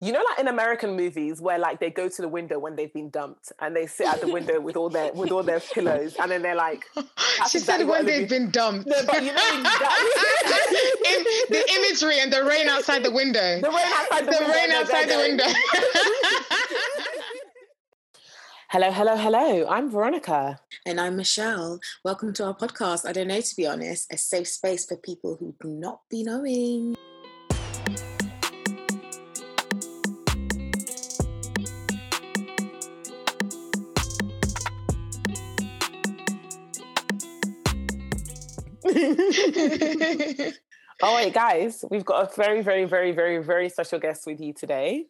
you know, like in American movies where like they go to the window when they've been dumped and they sit at the window with all their with all their pillows and then they're like, she exactly said when they've been dumped. No, but you know exactly. in the imagery and the rain outside the window. The rain outside the, the window. rain outside the window. hello, hello, hello. I'm Veronica. And I'm Michelle. Welcome to our podcast. I don't know, to be honest, a safe space for people who do not be knowing. oh wait, guys, we've got a very, very, very, very, very special guest with you today.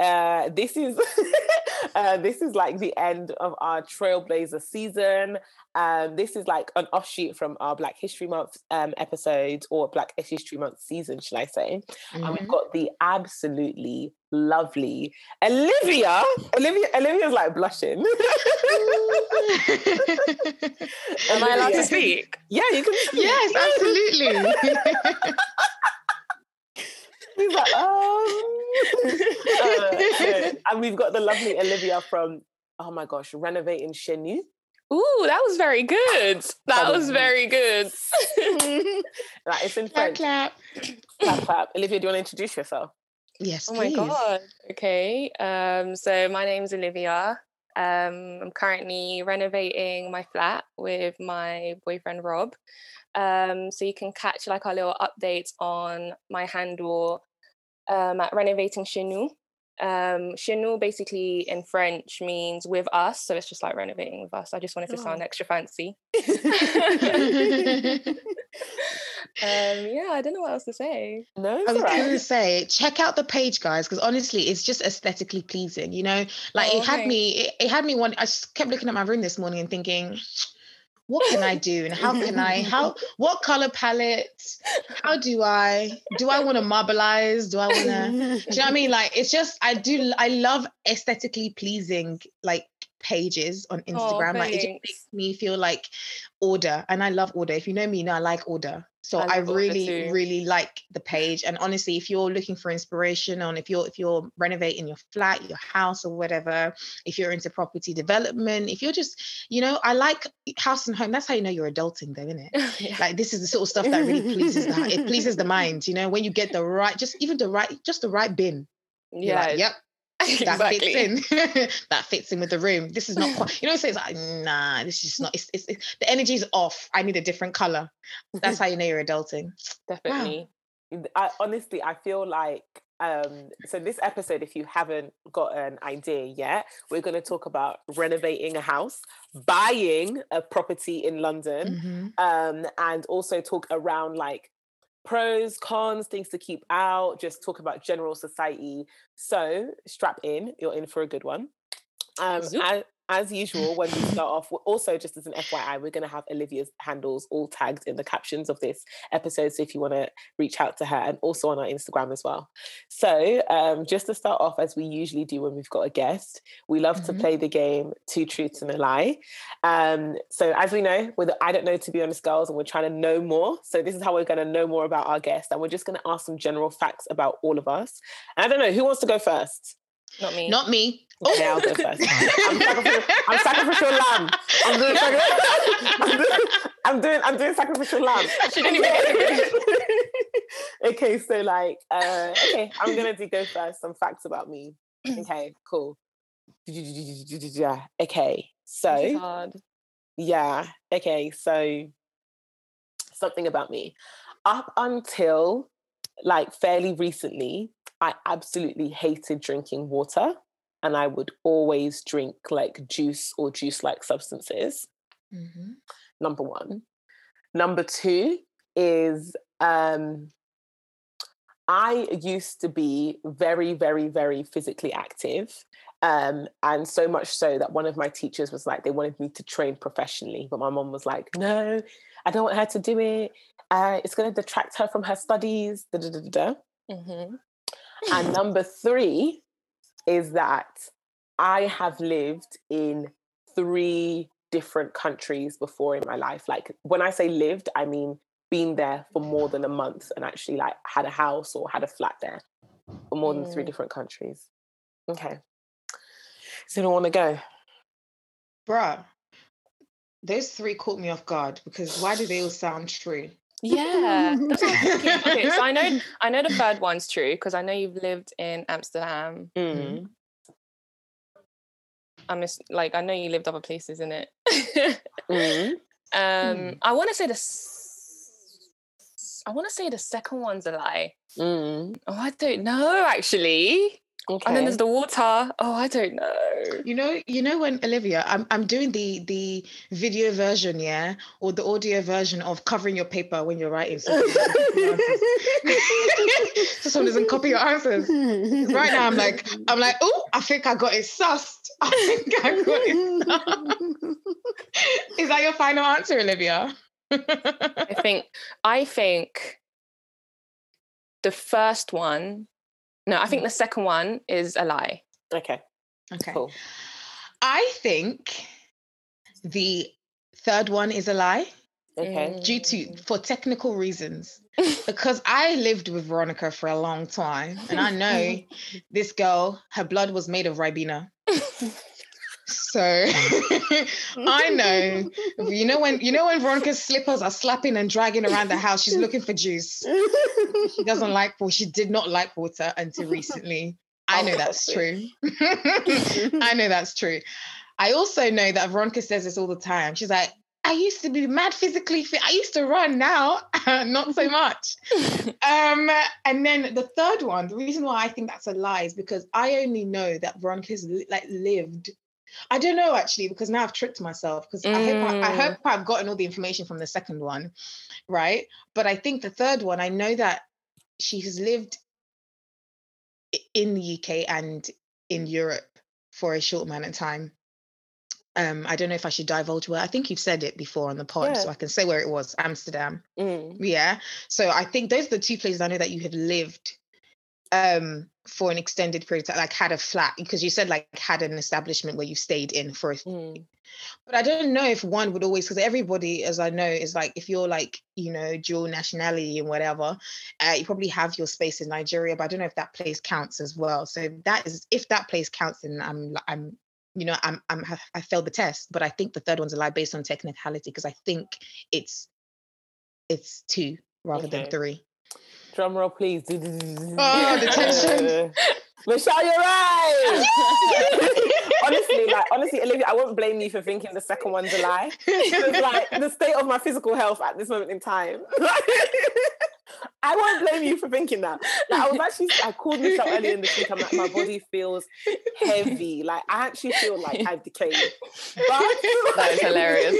Uh, this is uh, this is like the end of our Trailblazer season. Um, this is like an offshoot from our Black History Month um, episode or Black History Month season, should I say? Mm-hmm. And we've mm-hmm. got the absolutely lovely Olivia. Olivia, Olivia's like blushing. Am I allowed to speak? Yeah, you can. Speak. Yes, absolutely. He's like, um. Uh, and we've got the lovely Olivia from, oh my gosh, renovating Chez Nous. Ooh, that was very good. That was very good. like, it's in French. Clap, clap. clap, Olivia, do you want to introduce yourself? Yes, Oh please. my god. Okay. Um, so my name's Olivia. Um, I'm currently renovating my flat with my boyfriend Rob. Um, so you can catch like our little updates on my handle um, at renovating Chez Nous. Um, Chez Nous basically in French means with us, so it's just like renovating with us. I just wanted to oh. sound extra fancy. um, yeah, I don't know what else to say. No, I was right. going to say, check out the page, guys, because honestly, it's just aesthetically pleasing. You know, like oh, it had okay. me, it, it, had me one. I just kept looking at my room this morning and thinking, what can I do and how can I how what color palette how do I do I want to marbleize do I want to do you know what I mean like it's just I do I love aesthetically pleasing like pages on oh, Instagram. Oh, like it just makes me feel like order. And I love order. If you know me, you know I like order. So I, I really, really like the page. And honestly, if you're looking for inspiration on if you're if you're renovating your flat, your house or whatever, if you're into property development, if you're just, you know, I like house and home. That's how you know you're adulting though, isn't it? yeah. Like this is the sort of stuff that really pleases the it pleases the mind, you know, when you get the right, just even the right, just the right bin. Yeah. Like, yep, that fits in. that fits in with the room. This is not quite, you know, so it's like, nah, this is not, it's, it's, it's the energy's off. I need a different color. That's how you know you're adulting. Definitely. Wow. I, honestly, I feel like, um, so this episode, if you haven't got an idea yet, we're going to talk about renovating a house, buying a property in London, mm-hmm. um, and also talk around like pros, cons, things to keep out, just talk about general society. So strap in, you're in for a good one. Um, as usual, when we start off, we're also just as an FYI, we're going to have Olivia's handles all tagged in the captions of this episode. So if you want to reach out to her and also on our Instagram as well. So um, just to start off, as we usually do when we've got a guest, we love mm-hmm. to play the game Two Truths and a Lie. Um, so as we know, with I Don't Know To Be Honest Girls, and we're trying to know more. So this is how we're going to know more about our guest. And we're just going to ask some general facts about all of us. And I don't know, who wants to go first? Not me. Not me. Okay, I'll go first. I'm sacrificial, I'm sacrificial lamb. I'm doing, I'm doing, I'm doing, I'm doing sacrificial lamb. She didn't even Okay, so like, uh, okay, I'm gonna do go first. Some facts about me. Okay, cool. Yeah. Okay, so yeah, okay, so something about me. Up until like fairly recently, I absolutely hated drinking water and I would always drink like juice or juice like substances. Mm-hmm. Number one. Number two is um, I used to be very, very, very physically active. Um, and so much so that one of my teachers was like, they wanted me to train professionally. But my mom was like, no, I don't want her to do it. Uh, it's going to detract her from her studies. Da, da, da, mm-hmm. And number three is that I have lived in three different countries before in my life. Like when I say lived, I mean been there for more than a month and actually like had a house or had a flat there. or more than three mm. different countries. Okay. Does anyone want to go? Bruh, those three caught me off guard because why do they all sound true? Yeah. okay, so I know I know the third one's true because I know you've lived in Amsterdam. Mm. I miss like I know you lived other places in it. mm. Um, mm. I want to say the. I want to say the second one's a lie. Mm. Oh, I don't know actually. Okay. And then there's the water. Oh, I don't know. You know, you know when Olivia, I'm I'm doing the the video version, yeah, or the audio version of covering your paper when you're writing. So, so someone doesn't copy your answers. Right now, I'm like, I'm like, oh, I think I got it sussed. I think I got it. Sussed. Is that your final answer, Olivia? I think I think the first one no, I think mm. the second one is a lie. Okay. Okay. Cool. I think the third one is a lie. Okay. Due to for technical reasons. because I lived with Veronica for a long time and I know this girl, her blood was made of Ribena. So I know, you know when you know when Veronica's slippers are slapping and dragging around the house, she's looking for juice. She doesn't like water. She did not like water until recently. I know that's true. I know that's true. I also know that Veronica says this all the time. She's like, I used to be mad physically fit. I used to run now, not so much. um, and then the third one, the reason why I think that's a lie is because I only know that Veronica's like lived I don't know actually because now I've tricked myself because mm. I hope I, I, hope I've gotten all the information from the second one, right? But I think the third one, I know that she has lived in the UK and in Europe for a short amount of time. Um, I don't know if I should divulge where. I think you've said it before on the pod, yeah. so I can say where it was. Amsterdam. Mm. Yeah. So I think those are the two places I know that you have lived um for an extended period of time, like had a flat because you said like had an establishment where you stayed in for a mm. but I don't know if one would always because everybody as I know is like if you're like you know dual nationality and whatever uh, you probably have your space in Nigeria but I don't know if that place counts as well so that is if that place counts then I'm I'm you know I'm I'm I failed the test but I think the third one's a lie based on technicality because I think it's it's two rather okay. than three Drum roll, please. Oh, the tension. Michelle, you're right. honestly, like honestly, Olivia, I won't blame you for thinking the second one's a lie. It's like the state of my physical health at this moment in time. I won't blame you for thinking that. Like, I was actually, I called Michelle earlier in the week. I'm like, my body feels heavy. Like, I actually feel like I've decayed. But that is hilarious.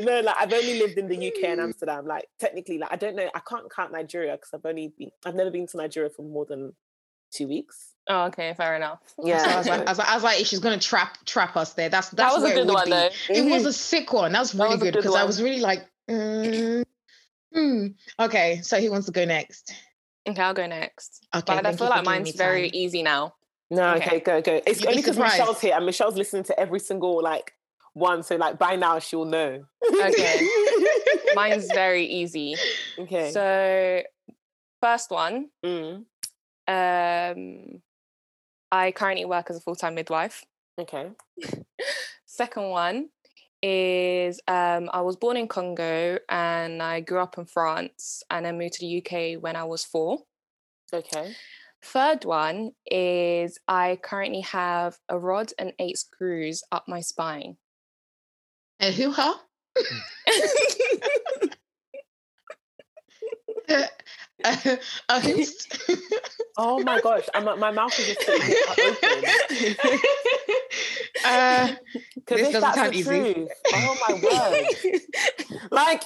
No, like, I've only lived in the UK and Amsterdam. Like, technically, like, I don't know, I can't count Nigeria because I've only been, I've never been to Nigeria for more than two weeks. Oh, okay, fair enough. Yeah, so I, was like, I, was like, I was like, she's gonna trap trap us there. That's that's that was a good one be. though. It mm-hmm. was a sick one. That was really that was good because I was really like, mm, Hmm. Okay, so who wants to go next? Okay, I'll go next. Okay, but I feel like mine's very easy now. No, okay, okay go, go. It's You'd only because Michelle's here and Michelle's listening to every single like one. So like by now she'll know. Okay. mine's very easy. Okay. So first one. Mm. Um I currently work as a full-time midwife. Okay. Second one, is um, I was born in Congo and I grew up in France and then moved to the UK when I was four. Okay. Third one is I currently have a rod and eight screws up my spine. And who, huh? oh my gosh, I'm, my mouth is just open. uh, this doesn't sound easy. Truth, oh my word! like,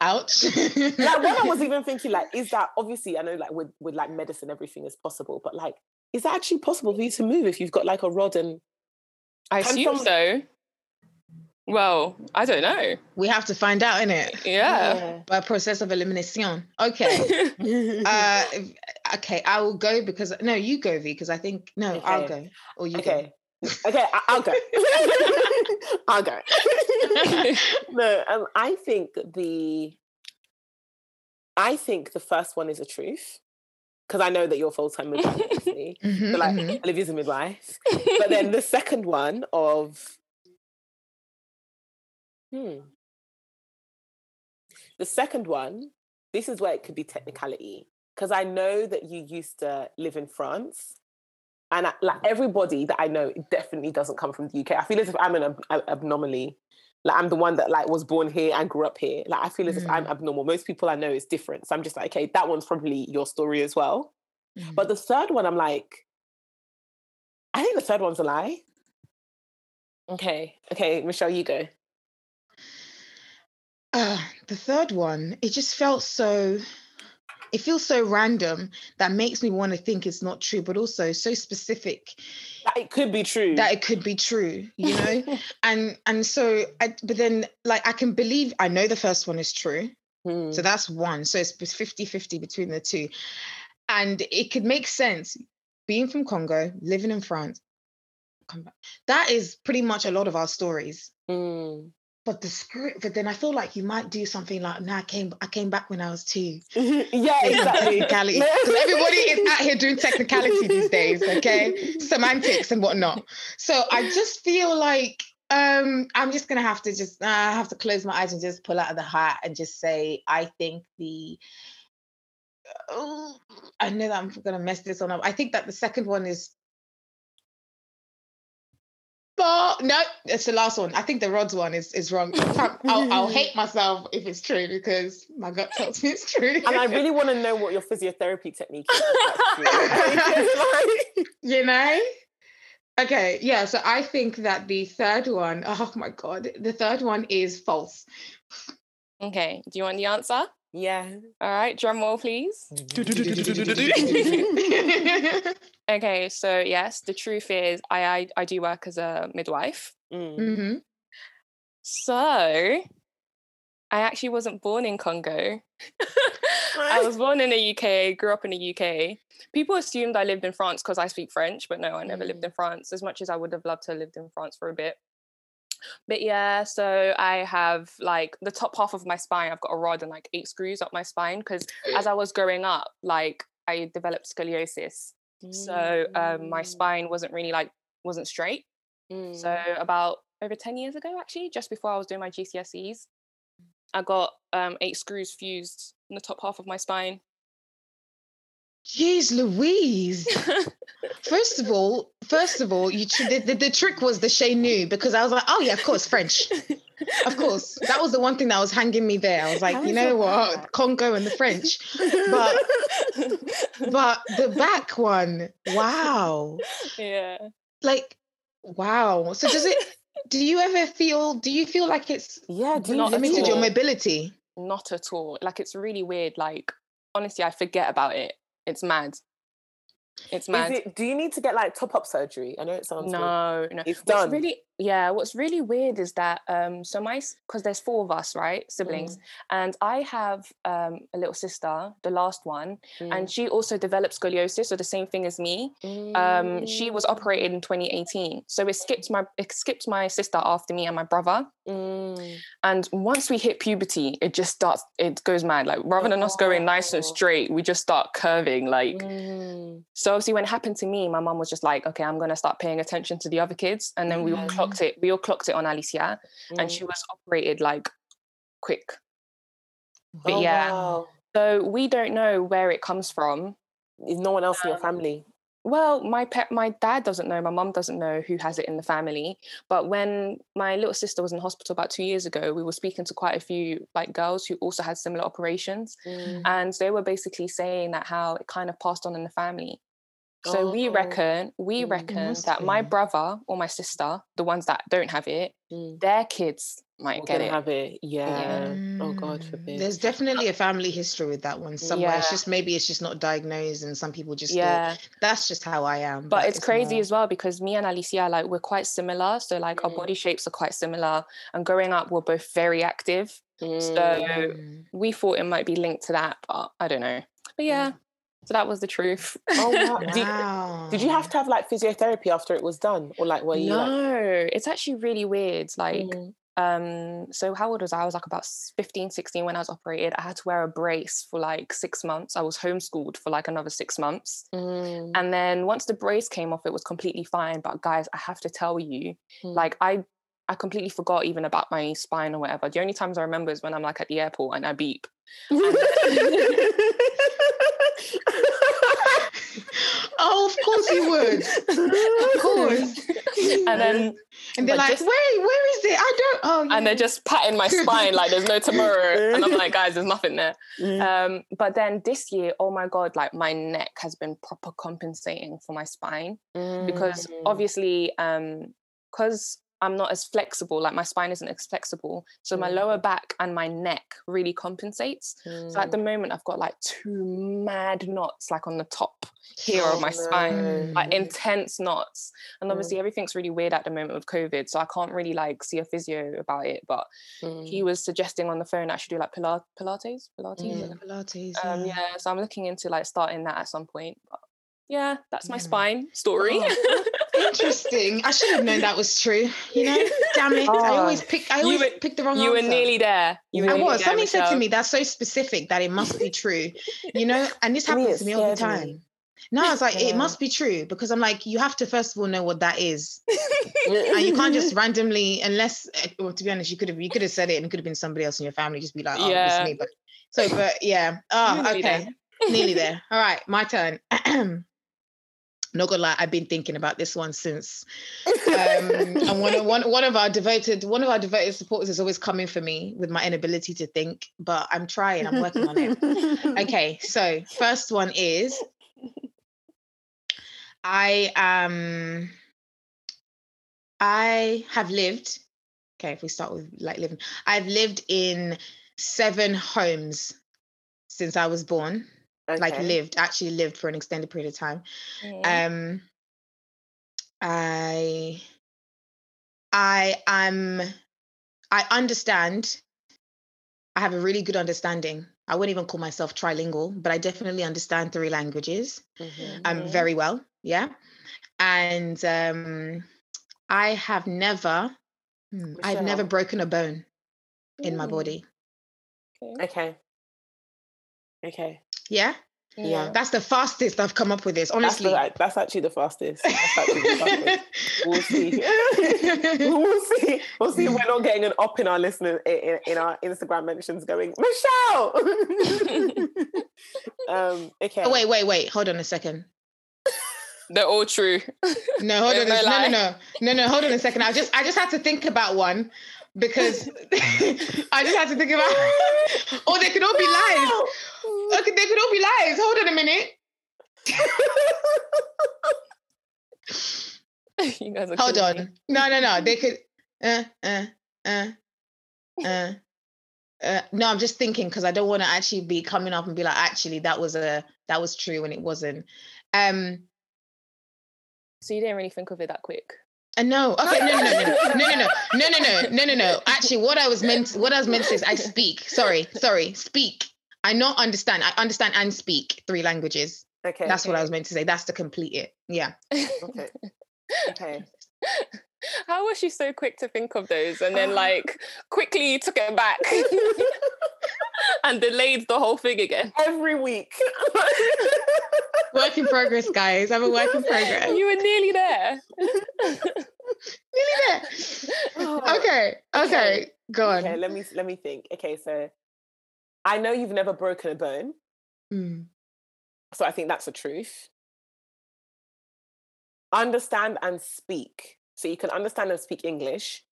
ouch. like when I was even thinking, like, is that obviously? I know, like with with like medicine, everything is possible, but like, is that actually possible for you to move if you've got like a rod and? I assume so. Well, I don't know. We have to find out, innit? Yeah. yeah. By process of elimination. Okay. uh, okay, I will go because no, you go V because I think no, okay. I'll go or you okay. Go. okay, I- will go. I'll go. no, um, I think the I think the first one is a truth because I know that you're full time midwife, mm-hmm, so like mm-hmm. Olivia's a midwife. but then the second one of hmm. The second one, this is where it could be technicality. Because I know that you used to live in France. And I, like everybody that I know definitely doesn't come from the UK. I feel as if I'm an ab- anomaly like I'm the one that like was born here and grew up here. Like I feel as mm. if I'm mm. abnormal. Most people I know is different. So I'm just like, okay, that one's probably your story as well. Mm. But the third one, I'm like, I think the third one's a lie. Okay, okay, Michelle, you go. Uh, the third one, it just felt so it feels so random that makes me want to think it's not true, but also so specific that it could be true. That it could be true, you know? and and so I, but then like I can believe I know the first one is true. Hmm. So that's one. So it's 50-50 between the two. And it could make sense being from Congo, living in France. That is pretty much a lot of our stories. Hmm but the script but then i feel like you might do something like now i came i came back when i was two. Yeah exactly. because everybody is out here doing technicality these days okay? Semantics and whatnot. So i just feel like um i'm just gonna have to just uh, i have to close my eyes and just pull out of the hat and just say i think the oh, I know that I'm gonna mess this one up. I think that the second one is but no, it's the last one. I think the rods one is is wrong. I'll, I'll hate myself if it's true because my gut tells me it's true. And I really want to know what your physiotherapy technique is. you know? Okay, yeah. So I think that the third one, oh my god, the third one is false. Okay. Do you want the answer? Yeah. All right. Drum roll, please. okay. So yes, the truth is, I I, I do work as a midwife. Mm. Mm-hmm. So I actually wasn't born in Congo. I was born in the UK, grew up in the UK. People assumed I lived in France because I speak French, but no, I never mm. lived in France. As much as I would have loved to have lived in France for a bit but yeah so i have like the top half of my spine i've got a rod and like eight screws up my spine because as i was growing up like i developed scoliosis mm. so um, my spine wasn't really like wasn't straight mm. so about over 10 years ago actually just before i was doing my gcse's i got um, eight screws fused in the top half of my spine Jeez Louise. first of all, first of all, you the, the, the, trick was the Chez Nous because I was like, oh yeah, of course, French. of course. That was the one thing that was hanging me there. I was like, How you know what? That? Congo and the French. But but the back one, wow. Yeah. Like, wow. So does it do you ever feel do you feel like it's yeah, do you limited your mobility? Not at all. Like it's really weird. Like honestly, I forget about it it's mad. It's mad. It, do you need to get like top up surgery? I know it sounds no, no. It's done. really, yeah. What's really weird is that um, so my because there's four of us, right, siblings, mm. and I have um a little sister, the last one, mm. and she also developed scoliosis, so the same thing as me. Mm. Um, she was mm. operated in 2018, so it skipped my it skipped my sister after me and my brother. Mm. And once we hit puberty, it just starts. It goes mad. Like rather than us going nice and oh. straight, we just start curving. Like mm. so. Obviously, when it happened to me, my mom was just like, "Okay, I'm gonna start paying attention to the other kids," and then we all clocked it. We all clocked it on Alicia, mm. and she mm. was operated like quick. But oh, yeah, wow. so we don't know where it comes from. Is no one else um, in your um, family? Well, my pet, my dad doesn't know, my mum doesn't know who has it in the family. But when my little sister was in hospital about two years ago, we were speaking to quite a few like girls who also had similar operations, mm. and they were basically saying that how it kind of passed on in the family. So oh, we reckon, we mm, reckon that my brother or my sister, the ones that don't have it, mm. their kids might get it. Have it, yeah. yeah. Oh God forbid. There's definitely a family history with that one somewhere. Yeah. It's just maybe it's just not diagnosed, and some people just yeah. that's just how I am. But, but it's, it's, crazy more... as well because me and Alicia, like we're quite similar. So like mm. our body shapes are quite similar, and growing up, we're both very active. Mm. So we thought it might be linked to that, but I don't know. But yeah, so that was the truth. Oh wow. Did, did, you have to have like physiotherapy after it was done? Or like were you No, like... it's actually really weird. Like mm. um so how old was i i was like about 15 16 when i was operated i had to wear a brace for like six months i was homeschooled for like another six months mm. and then once the brace came off it was completely fine but guys i have to tell you mm. like i I completely forgot even about my spine or whatever. The only times I remember is when I'm like at the airport and I beep. oh, of course you would. of course. And then and they're like, just, where, where is it? I don't. Oh, yeah. and they're just patting my spine like there's no tomorrow, and I'm like, guys, there's nothing there. Mm. Um, but then this year, oh my god, like my neck has been proper compensating for my spine mm. because obviously, um, because I'm not as flexible, like my spine isn't as flexible. So mm. my lower back and my neck really compensates. Mm. So at the mm. moment, I've got like two mad knots, like on the top here oh, of my no. spine, like intense knots. And obviously, mm. everything's really weird at the moment with COVID. So I can't really like see a physio about it. But he mm. was suggesting on the phone I should do like Pilates, Pilates, Pilates. Pilates. Um, yeah. So I'm looking into like starting that at some point. But yeah, that's my spine story. Oh, interesting. I should have known that was true. You know, damn it. Oh, I always pick. I always were, pick the wrong. One. You answer. were nearly there. You were I was. Somebody said to me that's so specific that it must be true. You know, and this happens to me all the time. Me. No, I was like, yeah. it must be true because I'm like, you have to first of all know what that is, and you can't just randomly, unless, eh, well, to be honest, you could have you could have said it and it could have been somebody else in your family, just be like, oh, yeah. it's me. But so, but yeah, oh, okay, nearly there. All right, my turn. not gonna lie, I've been thinking about this one since. Um, and one of one, one of our devoted one of our devoted supporters is always coming for me with my inability to think, but I'm trying, I'm working on it. Okay, so first one is I um I have lived, okay, if we start with like living, I've lived in seven homes since I was born okay. like lived actually lived for an extended period of time mm. um i i am i understand i have a really good understanding i wouldn't even call myself trilingual but i definitely understand three languages mm-hmm. um mm-hmm. very well yeah and um i have never hmm, i've never broken a bone in my body okay okay yeah. Yeah, that's the fastest I've come up with this. Honestly, that's, the, that's actually the fastest. Actually the fastest. we'll see. we'll see. We'll see. We're not getting an up in our listeners in, in our Instagram mentions going Michelle. um, okay. Oh, wait, wait, wait. Hold on a second. They're all true. No, hold on. No, no, no, no, no. Hold on a second. I just, I just had to think about one because I just had to think about. oh, they could all be lies. Okay, they could all be lies. Hold on a minute. you guys are Hold on. Me. No, no, no. They could. Uh, uh, uh, uh. Uh, no, I'm just thinking because I don't want to actually be coming up and be like, actually, that was a that was true and it wasn't. Um, so you didn't really think of it that quick. Uh, no, okay, no, no, no, no, no, no, no, no, no, no, no, no, no. Actually, what I was meant, what I was meant to say is, I speak. Sorry, sorry, speak. I not understand. I understand and speak three languages. Okay, that's okay. what I was meant to say. That's to complete it. Yeah. Okay. Okay. How was she so quick to think of those and then like quickly took it back and delayed the whole thing again? Every week. work in progress, guys. I'm a work in progress. You were nearly there. nearly there. Oh, okay. okay. Okay. Go on. Okay, let me let me think. Okay, so I know you've never broken a bone. Mm. So I think that's the truth. Understand and speak. So you can understand and speak English.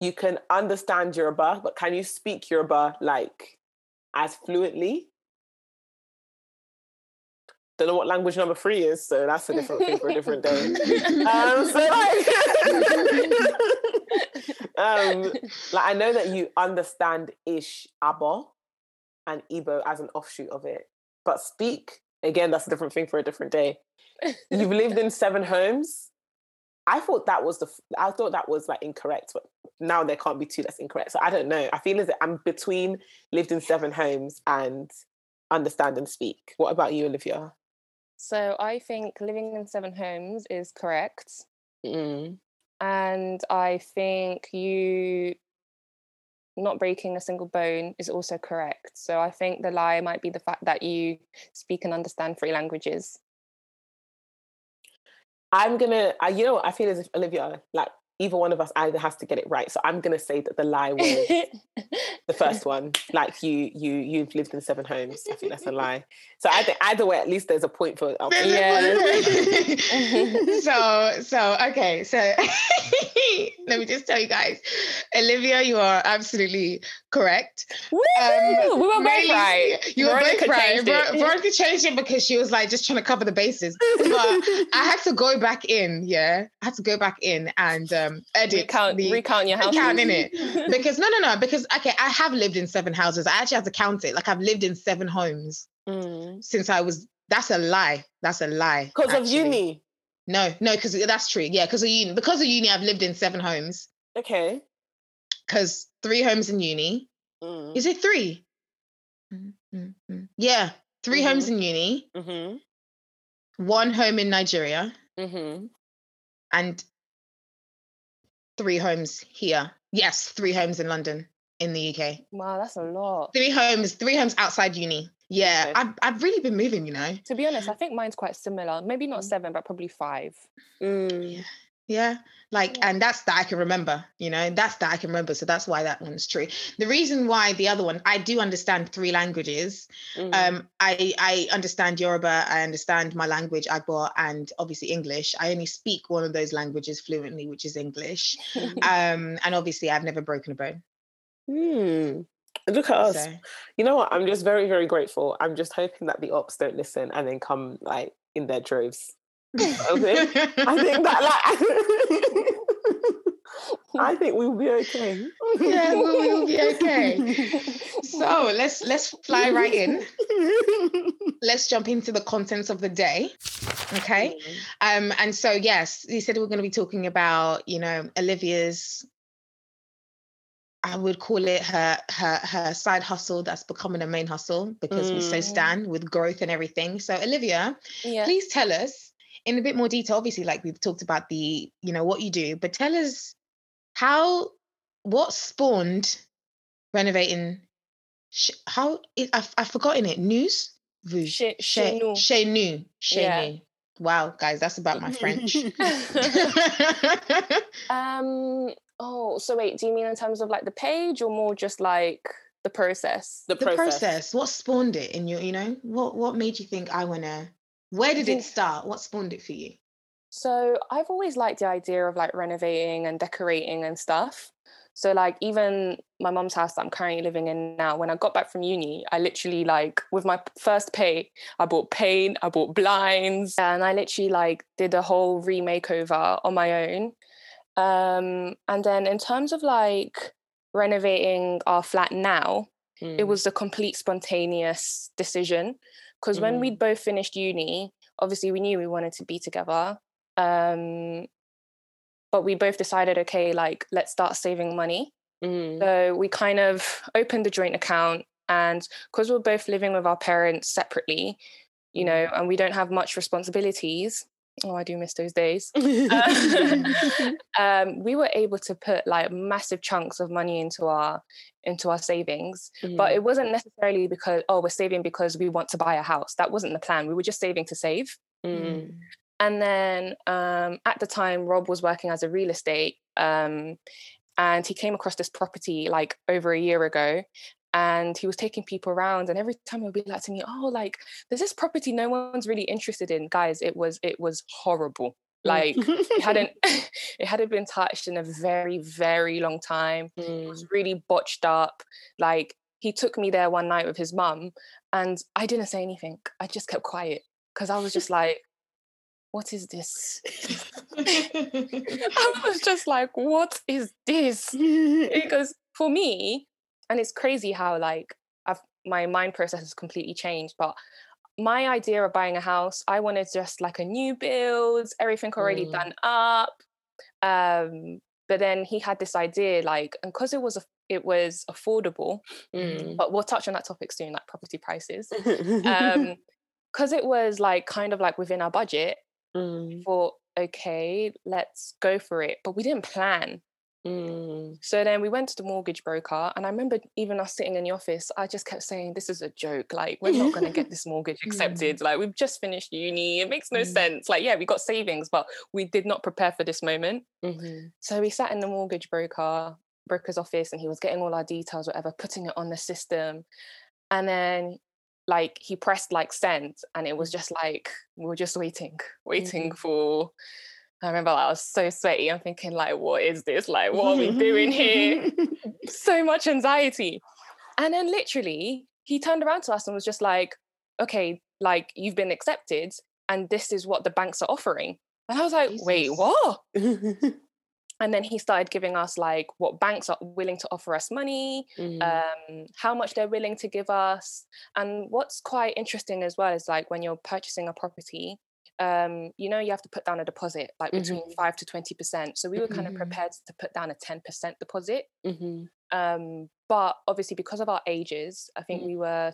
You can understand Yoruba, but can you speak Yoruba like as fluently? Don't know what language number three is, so that's a different thing for a different day. um, so like, um, like I know that you understand Ish Abo and Igbo as an offshoot of it, but speak again. That's a different thing for a different day. You've lived in seven homes. I thought that was the. I thought that was like incorrect, but now there can't be two that's incorrect. So I don't know. I feel as if I'm between lived in seven homes and understand and speak. What about you, Olivia? So I think living in seven homes is correct. Mm. and I think you not breaking a single bone is also correct. So I think the lie might be the fact that you speak and understand three languages. I'm gonna, I, you know, I feel as if Olivia, like either one of us either has to get it right. So I'm gonna say that the lie was the first one. Like you, you, you've lived in seven homes. I think that's a lie. So I think either way, at least there's a point for. Oh, yeah. so, so okay, so let me just tell you guys, Olivia, you are absolutely correct. Woo! Um, we were both right. You were both right. Ver- Veronica changed it because she was like just trying to cover the bases. But I had to go back in. Yeah, I had to go back in and. Um, um edit recount, the, recount your house recount in it because no no no because okay I have lived in seven houses. I actually have to count it. Like I've lived in seven homes mm. since I was that's a lie. That's a lie because of uni? No no because that's true. Yeah because of uni because of uni I've lived in seven homes. Okay. Because three homes in uni. Mm. is it 3 mm-hmm. yeah 3 mm-hmm. homes in uni. Mm-hmm. one home in Nigeria. Mm-hmm. and three homes here. Yes, three homes in London in the UK. Wow, that's a lot. Three homes, three homes outside uni. Yeah, okay. I've, I've really been moving, you know. To be honest, I think mine's quite similar. Maybe not mm. seven, but probably five. Mm. Yeah. Yeah. Like, yeah. and that's that I can remember, you know, that's that I can remember. So that's why that one's true. The reason why the other one, I do understand three languages. Mm-hmm. Um, I I understand Yoruba, I understand my language, Agbo, and obviously English. I only speak one of those languages fluently, which is English. um, and obviously I've never broken a bone. Hmm. Look at us. So. You know what? I'm just very, very grateful. I'm just hoping that the ops don't listen and then come like in their droves. Okay. I think that like I think we'll be okay. yeah, we'll be okay. So let's let's fly right in. let's jump into the contents of the day. Okay. Um, and so yes, you said we're going to be talking about, you know, Olivia's I would call it her her her side hustle that's becoming a main hustle because mm. we so mm. stand with growth and everything. So Olivia, yeah. please tell us in a bit more detail obviously like we've talked about the you know what you do but tell us how what spawned renovating sh- how it, I've, I've forgotten it news chez, chez nous chez nous chez yeah. nous wow guys that's about my french. Um oh so wait do you mean in terms of like the page or more just like the process? The, the process. process. What spawned it in your you know? What what made you think i want to where did it start? What spawned it for you? So I've always liked the idea of like renovating and decorating and stuff. So like even my mom's house that I'm currently living in now, when I got back from uni, I literally like with my first pay, I bought paint, I bought blinds, and I literally like did a whole remakeover on my own. Um, and then in terms of like renovating our flat now, mm. it was a complete spontaneous decision because mm. when we'd both finished uni obviously we knew we wanted to be together um, but we both decided okay like let's start saving money mm. so we kind of opened a joint account and because we're both living with our parents separately you know mm. and we don't have much responsibilities oh i do miss those days um, we were able to put like massive chunks of money into our into our savings mm. but it wasn't necessarily because oh we're saving because we want to buy a house that wasn't the plan we were just saving to save mm. and then um, at the time rob was working as a real estate um, and he came across this property like over a year ago and he was taking people around and every time he would be like to me oh like there's this property no one's really interested in guys it was it was horrible mm. like it hadn't it hadn't been touched in a very very long time mm. it was mm. really botched up like he took me there one night with his mum and i didn't say anything i just kept quiet because i was just like what is this i was just like what is this because for me and it's crazy how like I've my mind process has completely changed but my idea of buying a house i wanted just like a new build everything already mm. done up um but then he had this idea like and because it was a, it was affordable mm. but we'll touch on that topic soon like property prices um because it was like kind of like within our budget mm. for okay, let's go for it. But we didn't plan. Mm. So then we went to the mortgage broker, and I remember even us sitting in the office, I just kept saying, This is a joke. Like, we're not going to get this mortgage accepted. Mm. Like, we've just finished uni. It makes no mm. sense. Like, yeah, we got savings, but we did not prepare for this moment. Mm-hmm. So we sat in the mortgage broker, broker's office, and he was getting all our details, whatever, putting it on the system. And then like he pressed like send and it was just like we were just waiting waiting mm-hmm. for I remember like, I was so sweaty. I'm thinking, like, what is this? Like, what are we doing here? so much anxiety. And then literally, he turned around to us and was just like, okay, like, you've been accepted, and this is what the banks are offering. And I was like, Jesus. wait, what? and then he started giving us like what banks are willing to offer us money mm. um, how much they're willing to give us and what's quite interesting as well is like when you're purchasing a property um, you know, you have to put down a deposit, like between mm-hmm. five to twenty percent. So we were kind of mm-hmm. prepared to put down a ten percent deposit. Mm-hmm. Um, but obviously, because of our ages, I think mm. we were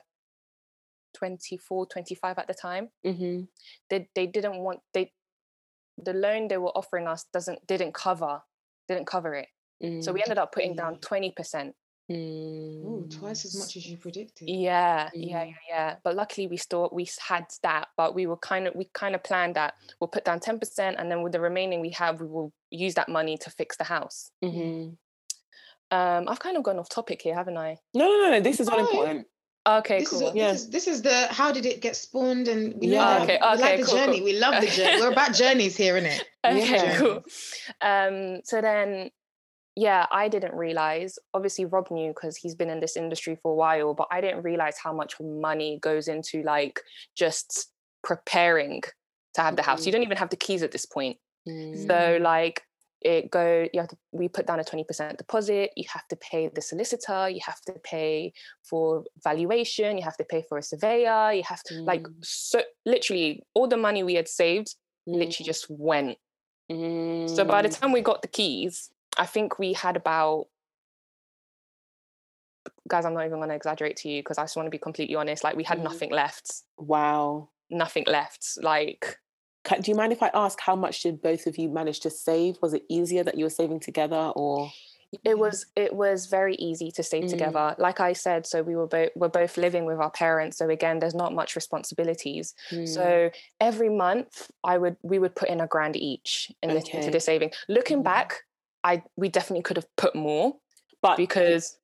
24, 25 at the time. Mm-hmm. They they didn't want they the loan they were offering us doesn't didn't cover didn't cover it. So we ended up putting down twenty percent Mm. Oh, twice as much as you predicted. Yeah, mm. yeah, yeah, yeah. But luckily, we still we had that, but we were kind of we kind of planned that we'll put down ten percent, and then with the remaining we have, we will use that money to fix the house. Mm-hmm. Um, I've kind of gone off topic here, haven't I? No, no, no. This is all important. Okay, this cool. Is, yeah. this, is, this is the how did it get spawned and we yeah. okay, okay, we like the cool, journey. Cool. We love the journey. We're about journeys here, isn't it? Okay, yeah. cool. Um, so then yeah, I didn't realize. Obviously, Rob knew because he's been in this industry for a while, but I didn't realize how much money goes into like just preparing to have the house. You mm-hmm. don't even have the keys at this point. Mm. So, like, it go you have to we put down a 20% deposit you have to pay the solicitor you have to pay for valuation you have to pay for a surveyor you have to mm. like so literally all the money we had saved mm. literally just went so by the mm. time we got the keys I think we had about guys, I'm not even going to exaggerate to you because I just want to be completely honest. Like we had mm. nothing left. Wow. Nothing left. Like, do you mind if I ask how much did both of you manage to save? Was it easier that you were saving together or? it was it was very easy to save mm. together like i said so we were both we're both living with our parents so again there's not much responsibilities mm. so every month i would we would put in a grand each in okay. the, into the saving looking mm. back i we definitely could have put more but because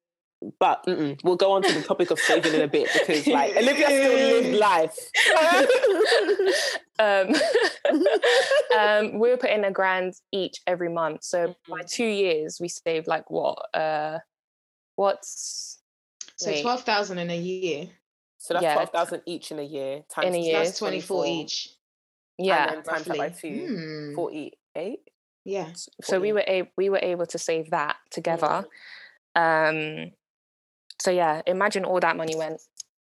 but mm-mm. we'll go on to the topic of saving in a bit because like Olivia still lived life. um, um, we were putting a grand each every month, so mm-hmm. by two years we saved like what? Uh, what's so wait. twelve thousand in a year. So that's yeah. twelve thousand each in a year. Times in a year, that's twenty four each. Yeah, and then times that by two, hmm. forty eight. Yeah. So we were able we were able to save that together. Mm-hmm. Um so yeah, imagine all that money went.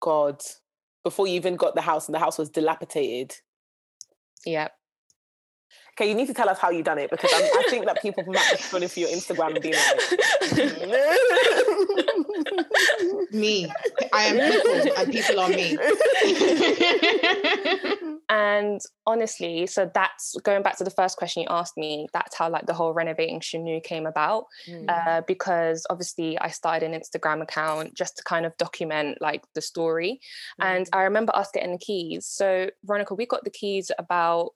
God, before you even got the house and the house was dilapidated. Yeah. Okay, you need to tell us how you done it because I'm, i think that people might be scrolling for your Instagram and being like, me. I am people and people are me. and honestly, so that's going back to the first question you asked me. That's how like the whole renovating Chez Nous came about, mm. uh, because obviously I started an Instagram account just to kind of document like the story. Mm. And I remember us getting the keys. So Veronica, we got the keys about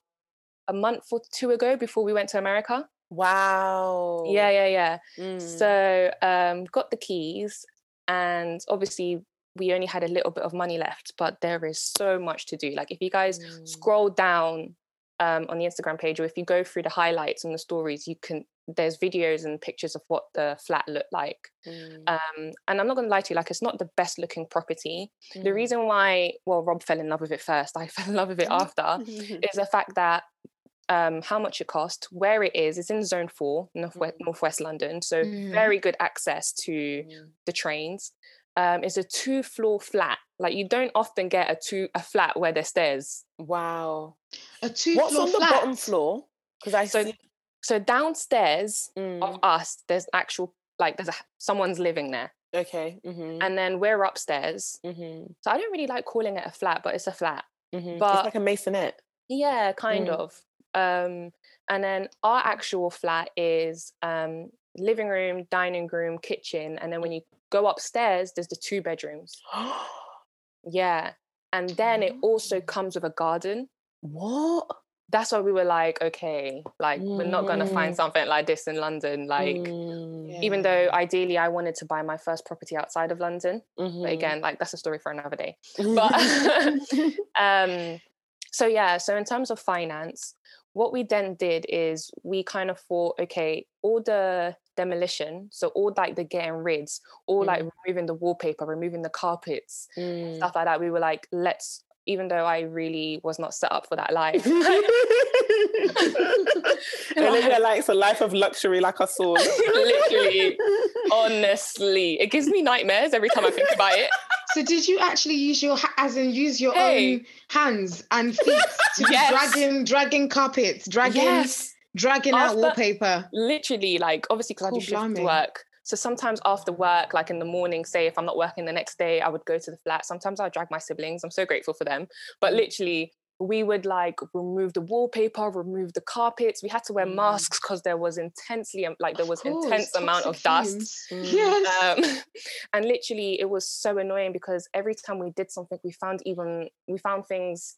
a month or two ago before we went to America. Wow. Yeah, yeah, yeah. Mm. So um, got the keys, and obviously we only had a little bit of money left, but there is so much to do. Like if you guys mm. scroll down um, on the Instagram page, or if you go through the highlights and the stories, you can. There's videos and pictures of what the flat looked like. Mm. Um, and I'm not going to lie to you, like it's not the best looking property. Mm. The reason why, well, Rob fell in love with it first. I fell in love with it after. is the fact that um, how much it costs, where it is. It's in Zone Four, northwest, mm. northwest London, so mm. very good access to mm. the trains um, is a two floor flat. Like you don't often get a two a flat where there's stairs. Wow. A two What's on flat? the bottom floor? Because I so see... so downstairs mm. of us, there's actual like there's a, someone's living there. Okay. Mm-hmm. And then we're upstairs. Mm-hmm. So I don't really like calling it a flat, but it's a flat. Mm-hmm. But it's like a maisonette. Yeah, kind mm. of. Um, and then our actual flat is um, living room, dining room, kitchen, and then when you go upstairs, there's the two bedrooms. yeah, and then it also comes with a garden. What? That's why we were like, okay, like mm. we're not gonna find mm. something like this in London. Like, mm. even though ideally I wanted to buy my first property outside of London, mm-hmm. but again, like that's a story for another day. But um, so yeah, so in terms of finance, what we then did is we kind of thought, okay, all the demolition, so all like the getting rids, all mm. like removing the wallpaper, removing the carpets, mm. stuff like that. We were like, let's even though I really was not set up for that life. Olivia likes a life of luxury like I saw. Literally, honestly, it gives me nightmares every time I think about it. So did you actually use your as in use your hey. own hands and feet to yes. dragging dragging carpets, dragging yes. dragging After, out wallpaper? Literally, like obviously because I do shift work. So sometimes after work, like in the morning, say if I'm not working the next day, I would go to the flat. Sometimes I'll drag my siblings. I'm so grateful for them. But mm. literally, we would like remove the wallpaper, remove the carpets. We had to wear mm. masks because there was intensely um, like there was course, intense amount of dust. Mm. Yes. Um, and literally, it was so annoying because every time we did something, we found even we found things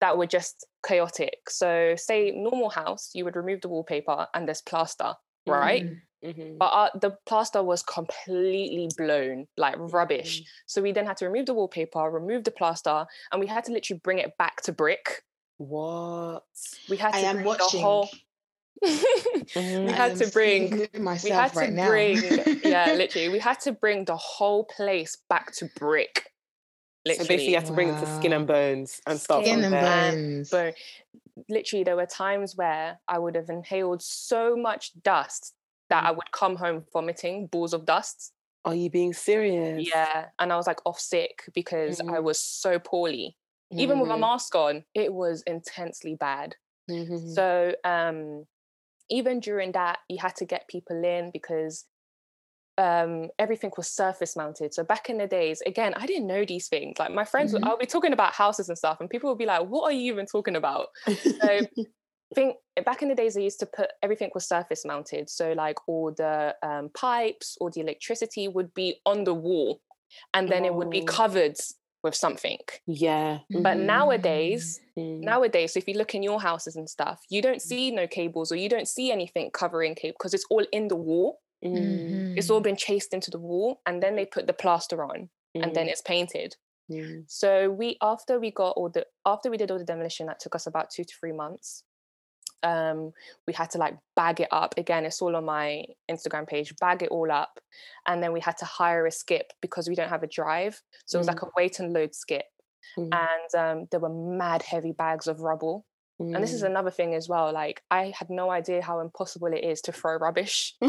that were just chaotic. So, say normal house, you would remove the wallpaper and there's plaster, right? Mm. Mm-hmm. But our, the plaster was completely blown, like rubbish. Mm-hmm. So we then had to remove the wallpaper, remove the plaster, and we had to literally bring it back to brick. What? We had to I bring the whole. we had to bring we had to right bring yeah literally we had to bring the whole place back to brick literally. so basically you had to wow. bring it to skin and bones and stuff skin and bones bone. literally there were times where i would have inhaled so much dust that I mm. would come home vomiting balls of dust. Are you being serious? Yeah. And I was like off sick because mm-hmm. I was so poorly. Mm-hmm. Even with a mm-hmm. mask on, it was intensely bad. Mm-hmm. So um, even during that, you had to get people in because um, everything was surface mounted. So back in the days, again, I didn't know these things. Like my friends, mm-hmm. I'll be talking about houses and stuff, and people would be like, "What are you even talking about?" So I think back in the days they used to put everything was surface mounted. So like all the um, pipes or the electricity would be on the wall, and then oh. it would be oh. covered with something. Yeah. But mm-hmm. nowadays, mm-hmm. nowadays, so if you look in your houses and stuff, you don't see no cables or you don't see anything covering cable because it's all in the wall. Mm-hmm. It's all been chased into the wall, and then they put the plaster on, and then mm. it's painted. So we after we got all the after we did all the demolition, that took us about two to three months um, we had to like bag it up again it's all on my instagram page bag it all up and then we had to hire a skip because we don't have a drive so it was like mm. a wait and load skip mm. and um, there were mad heavy bags of rubble mm. and this is mm. another thing as well like i had no idea how impossible it is to throw rubbish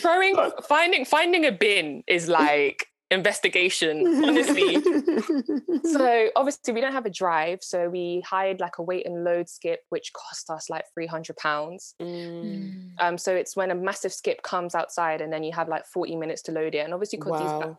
throwing finding finding a bin is like investigation, honestly. so obviously we don't have a drive, so we hired like a wait and load skip, which cost us like three hundred pounds. Mm. Um, so it's when a massive skip comes outside, and then you have like forty minutes to load it, and obviously because wow. these.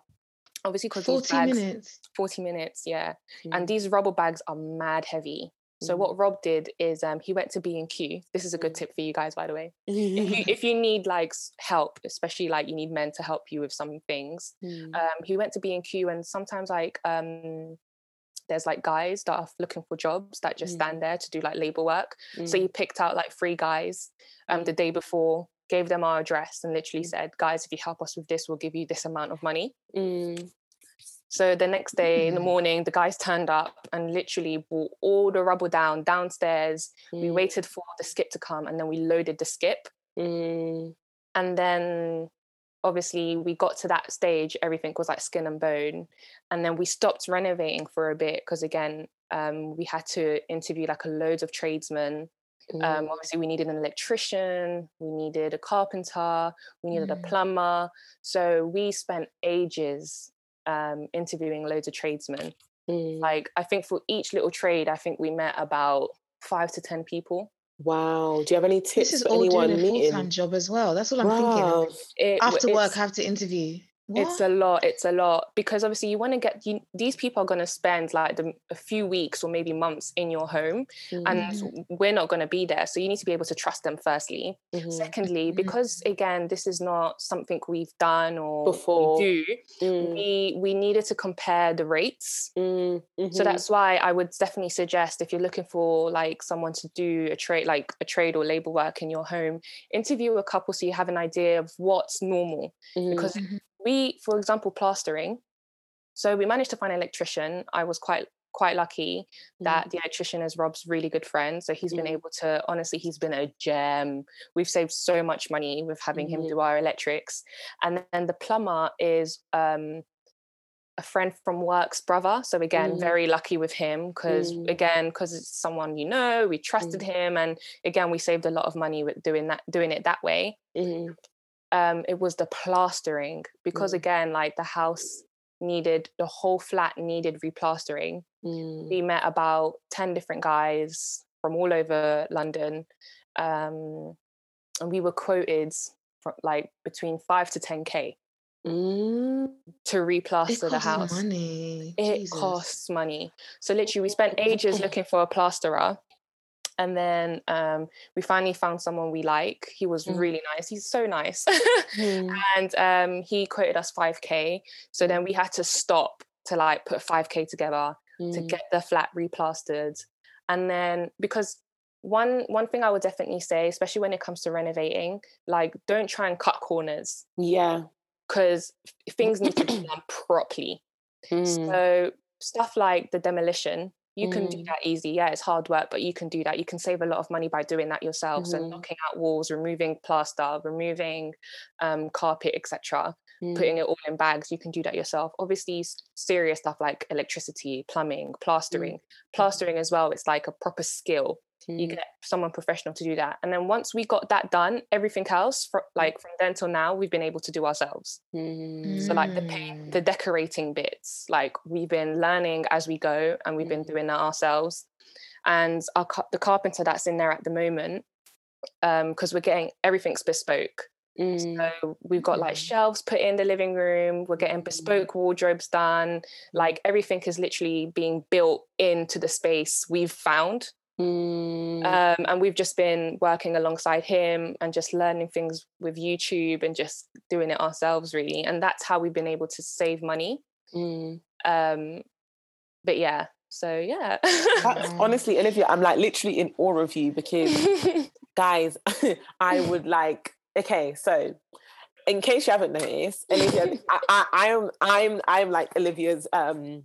Obviously, because 40 bags, minutes. 40 minutes, yeah. Mm. And these rubber bags are mad heavy. So what Rob did is um, he went to B and Q. This is a good mm. tip for you guys, by the way. if, you, if you need like help, especially like you need men to help you with some things, mm. um, he went to B and Q, and sometimes like um, there's like guys that are looking for jobs that just mm. stand there to do like labor work. So he mm. picked out like three guys um, the mm. day before, gave them our address, and literally said, "Guys, if you help us with this, we'll give you this amount of money." So the next day in the mm. morning, the guys turned up and literally brought all the rubble down downstairs. Mm. We waited for the skip to come and then we loaded the skip. Mm. And then obviously we got to that stage, everything was like skin and bone. And then we stopped renovating for a bit because again, um, we had to interview like a loads of tradesmen. Um, obviously, we needed an electrician, we needed a carpenter, we needed a mm. plumber. So we spent ages um, interviewing loads of tradesmen. Mm. Like I think for each little trade, I think we met about five to ten people. Wow. Do you have any tips this is for all anyone doing a full-time job as well. That's what I'm wow. thinking. It, After work, I have to interview. What? It's a lot. It's a lot because obviously you want to get you, these people are going to spend like the, a few weeks or maybe months in your home, mm-hmm. and we're not going to be there. So you need to be able to trust them. Firstly, mm-hmm. secondly, mm-hmm. because again, this is not something we've done or before do. Mm. We we needed to compare the rates. Mm-hmm. So that's why I would definitely suggest if you're looking for like someone to do a trade like a trade or labor work in your home, interview a couple so you have an idea of what's normal because mm-hmm we, for example, plastering. So we managed to find an electrician. I was quite quite lucky that mm. the electrician is Rob's really good friend. So he's mm. been able to honestly, he's been a gem. We've saved so much money with having mm. him do our electrics. And then the plumber is um, a friend from work's brother. So again, mm. very lucky with him because mm. again, because it's someone you know, we trusted mm. him, and again, we saved a lot of money with doing that, doing it that way. Um, it was the plastering because mm. again, like the house needed the whole flat needed replastering. Mm. We met about ten different guys from all over London, um, and we were quoted for like between five to ten k. Mm. To replaster the house, money. it Jesus. costs money. So literally, we spent ages looking for a plasterer, and then um, we finally found someone we like. He was mm. really nice. He's so nice. mm. And um, he quoted us 5K. So then we had to stop to like put 5K together mm. to get the flat replastered. And then because one one thing I would definitely say, especially when it comes to renovating, like don't try and cut corners. Yeah. Because things need to be done properly. Mm. So stuff like the demolition, you can do mm. that easy yeah it's hard work but you can do that you can save a lot of money by doing that yourself mm-hmm. so knocking out walls removing plaster removing um, carpet etc mm. putting it all in bags you can do that yourself obviously serious stuff like electricity plumbing mm. plastering mm. plastering as well it's like a proper skill Mm. You get someone professional to do that. And then once we got that done, everything else, for, mm. like from then till now, we've been able to do ourselves. Mm. So like the paint, the mm. decorating bits, like we've been learning as we go, and we've been doing that ourselves. And our the carpenter that's in there at the moment, because um, we're getting everything's bespoke. Mm. So we've got like shelves put in the living room. We're getting bespoke wardrobes done. Like everything is literally being built into the space we've found. Mm. Um, and we've just been working alongside him and just learning things with YouTube and just doing it ourselves, really. And that's how we've been able to save money. Mm. Um, but yeah, so yeah. that's, honestly, Olivia, I'm like literally in awe of you because, guys, I would like, okay, so in case you haven't noticed, Olivia, I, I, I, am I'm I'm like Olivia's um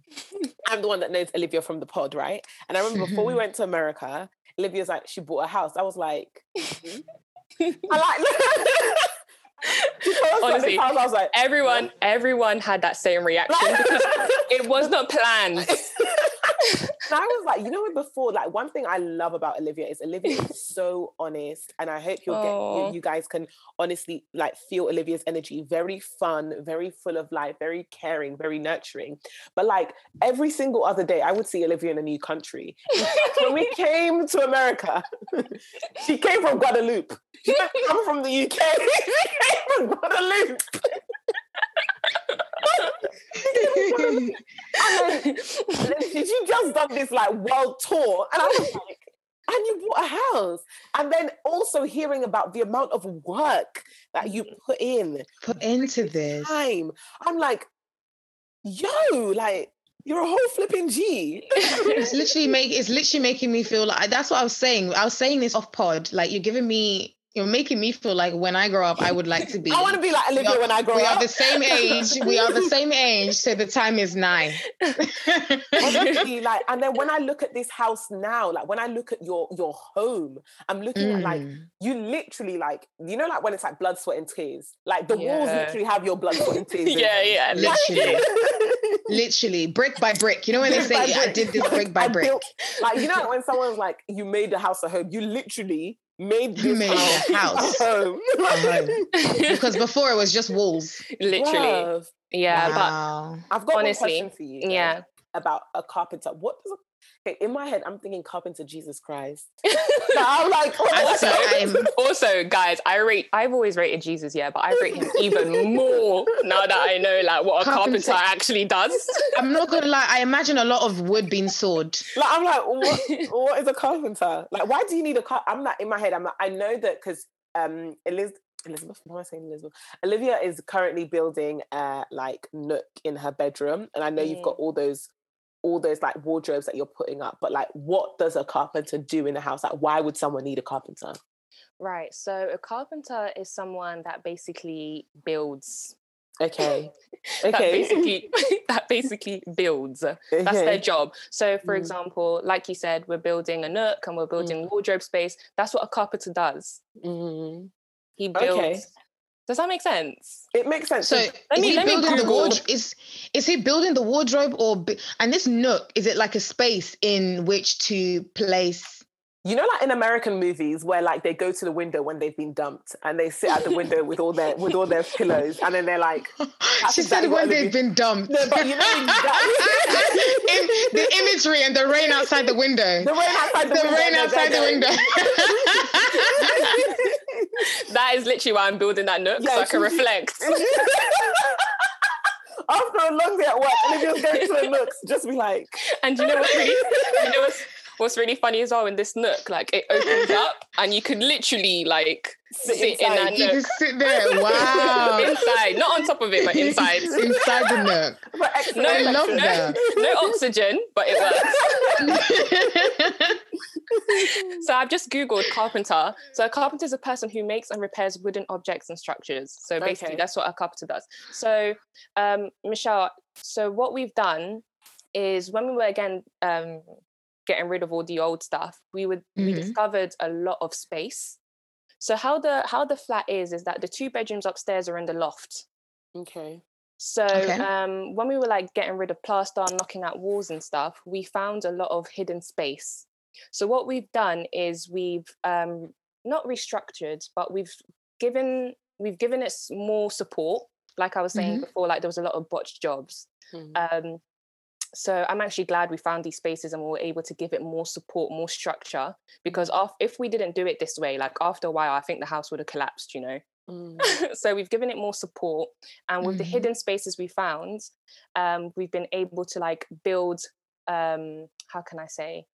I'm the one that knows Olivia from the pod, right? And I remember before we went to America, Olivia's like, she bought a house. I was like, mm-hmm. I like Honestly, house, I was like, everyone, everyone had that same reaction because it was not planned. I was like, you know, what? before, like one thing I love about Olivia is Olivia is so honest, and I hope you'll oh. get you, oh. you, guys can honestly like feel Olivia's energy. Very fun, very full of life, very caring, very nurturing. But like every single other day, I would see Olivia in a new country. when we came to America, she came from Guadeloupe. She didn't come from the UK. she came from Guadeloupe and then, she just done this like world tour, and I was like, and you bought a house, and then also hearing about the amount of work that you mm. put in, put into this time. I'm like, yo, like you're a whole flipping G. it's literally make it's literally making me feel like that's what I was saying. I was saying this off pod. Like you're giving me you're making me feel like when I grow up, I would like to be. I want to be like Olivia are, when I grow we up. We are the same age. we are the same age. So the time is nine. Honestly, like, and then when I look at this house now, like when I look at your your home, I'm looking mm. at like mm. you literally like you know like when it's like blood, sweat, and tears. Like the yeah. walls literally have your blood, sweat, and tears. yeah, yeah, literally. literally brick by brick. You know when they say I did this brick by brick. Built, like you know when someone's like you made the house a home, you literally made this made house, a house. home. because before it was just walls. Literally. Yeah, wow. but I've got honestly, one question for you. Yeah. About a carpenter. What does a Okay, in my head, I'm thinking carpenter Jesus Christ. I'm like, also, also, guys, I rate. I've always rated Jesus, yeah, but I rate him even more now that I know like what a carpenter, carpenter actually does. I'm not gonna lie. I imagine a lot of wood being sawed. Like I'm like, what? what is a carpenter? Like, why do you need a car? I'm like in my head. I'm like, I know that because um, Elizabeth. Elizabeth, why am I saying Elizabeth? Olivia is currently building a like nook in her bedroom, and I know mm. you've got mm. all those all those like wardrobes that you're putting up, but like what does a carpenter do in a house? Like why would someone need a carpenter? Right. So a carpenter is someone that basically builds. Okay. Okay. that basically that basically builds. Okay. That's their job. So for mm. example, like you said, we're building a nook and we're building mm. wardrobe space. That's what a carpenter does. Mm. He builds okay. Does that make sense? It makes sense. So, let is me, he building the wardrobe? Is is he building the wardrobe or and this nook? Is it like a space in which to place? You know, like in American movies where like they go to the window when they've been dumped and they sit at the window with all their with all their pillows and then they're like. she exactly said when they've been dumped. No, but you know exactly. in the imagery and the rain outside the window. The rain outside the, the window. rain outside the window that is literally why I'm building that nook yeah, so I can reflect. After a long day at work, and if you're going to the nooks, just be like. And you know what? really, you know what's, what's really funny as well in this nook, like it opens up and you could literally like sit, sit in that you nook. just sit there. Wow. inside, not on top of it, but inside. inside the nook. no, I love no, that. No oxygen, but it works. so I've just googled carpenter. So a carpenter is a person who makes and repairs wooden objects and structures. So basically, okay. that's what a carpenter does. So um, Michelle, so what we've done is when we were again um, getting rid of all the old stuff, we would mm-hmm. we discovered a lot of space so how the how the flat is is that the two bedrooms upstairs are in the loft. Okay. So okay. um, when we were like getting rid of plaster, knocking out walls and stuff, we found a lot of hidden space. So what we've done is we've um, not restructured, but we've given we've given it more support. Like I was saying mm-hmm. before, like there was a lot of botched jobs. Mm-hmm. Um, so i'm actually glad we found these spaces and we were able to give it more support more structure because mm. if we didn't do it this way like after a while i think the house would have collapsed you know mm. so we've given it more support and with mm. the mm-hmm. hidden spaces we found um, we've been able to like build um, how can i say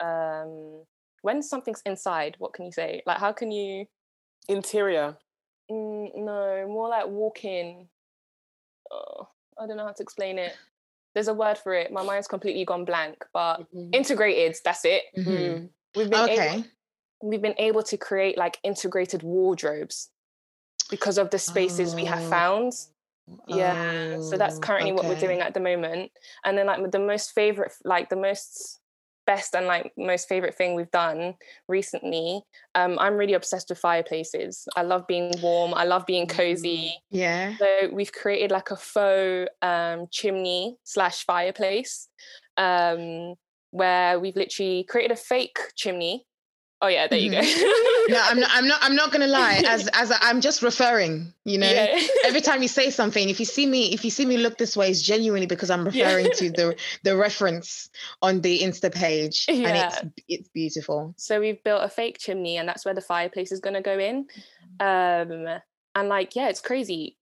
um, when something's inside what can you say like how can you interior mm, no more like walk-in oh, i don't know how to explain it there's a word for it. My mind's completely gone blank, but mm-hmm. integrated, that's it. Mm-hmm. We've been okay. able, we've been able to create like integrated wardrobes because of the spaces oh. we have oh. found. Yeah. Oh, so that's currently okay. what we're doing at the moment. And then like the most favorite like the most best and like most favorite thing we've done recently um, i'm really obsessed with fireplaces. I love being warm. I love being cozy. Mm, yeah. So we've created like a faux um, chimney slash fireplace um, where we've literally created a fake chimney Oh yeah, there you go. no, I'm not. I'm not. I'm not gonna lie. As as i I'm just referring. You know, yeah. every time you say something, if you see me, if you see me look this way, it's genuinely because I'm referring yeah. to the the reference on the Insta page, yeah. and it's it's beautiful. So we've built a fake chimney, and that's where the fireplace is gonna go in. Um, and like, yeah, it's crazy.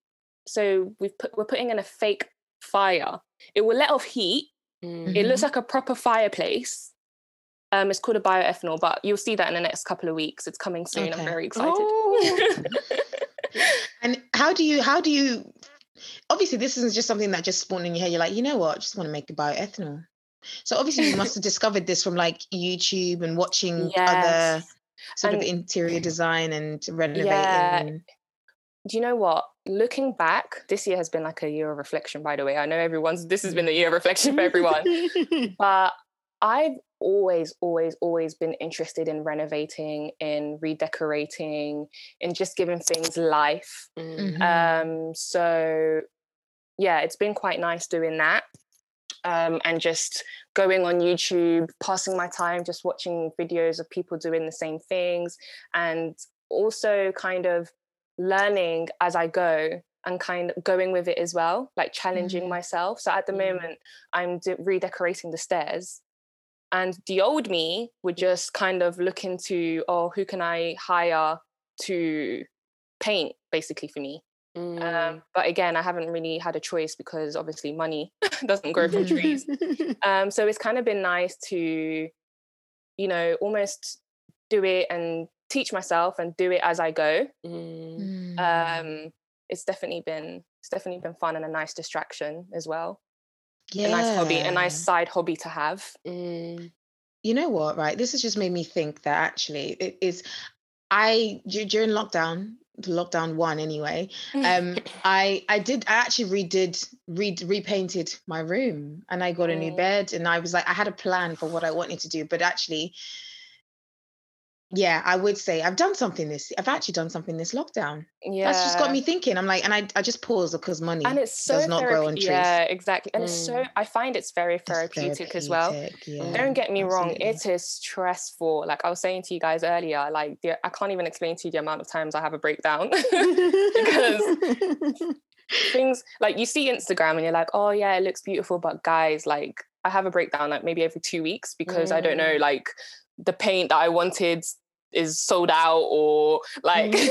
So we've put we're putting in a fake fire. It will let off heat. Mm-hmm. It looks mm-hmm. like a proper fireplace um, it's called a bioethanol, but you'll see that in the next couple of weeks. It's coming soon. Okay. I'm very excited. Oh. and how do you how do you obviously this isn't just something that just spawned in your head. You're like, you know what, I just want to make a bioethanol. So obviously you must have discovered this from like YouTube and watching yes. other sort and, of interior design and renovating. Yeah. Do you know what? Looking back, this year has been like a year of reflection, by the way. I know everyone's this has been a year of reflection for everyone. but I've always, always, always been interested in renovating, in redecorating, in just giving things life. Mm-hmm. Um, so, yeah, it's been quite nice doing that. Um, and just going on YouTube, passing my time just watching videos of people doing the same things, and also kind of learning as I go and kind of going with it as well, like challenging mm-hmm. myself. So at the mm-hmm. moment, I'm de- redecorating the stairs and the old me would just kind of look into, oh, who can I hire to paint basically for me? Mm. Um, but again, I haven't really had a choice because obviously money doesn't grow from trees. Um, so it's kind of been nice to, you know, almost do it and teach myself and do it as I go. Mm. Um, it's definitely been it's definitely been fun and a nice distraction as well. Yeah. A nice hobby, a nice side hobby to have. Mm. You know what, right? This has just made me think that actually it is I during lockdown, lockdown one anyway um i i did i actually redid re repainted my room and i got a new bed and i was like i had a plan for what i wanted to do but actually yeah, I would say I've done something this. I've actually done something this lockdown. Yeah, that's just got me thinking. I'm like, and I, I just pause because money and it's so does not grow on trees. Yeah, exactly. And mm. it's so mm. I find it's very therapeutic, therapeutic as well. Yeah, Don't get me absolutely. wrong, it is stressful. Like I was saying to you guys earlier, like the, I can't even explain to you the amount of times I have a breakdown because things like you see Instagram and you're like, oh yeah, it looks beautiful, but guys, like I have a breakdown like maybe every two weeks because mm. I don't know mm. like the paint that I wanted is sold out or like mm.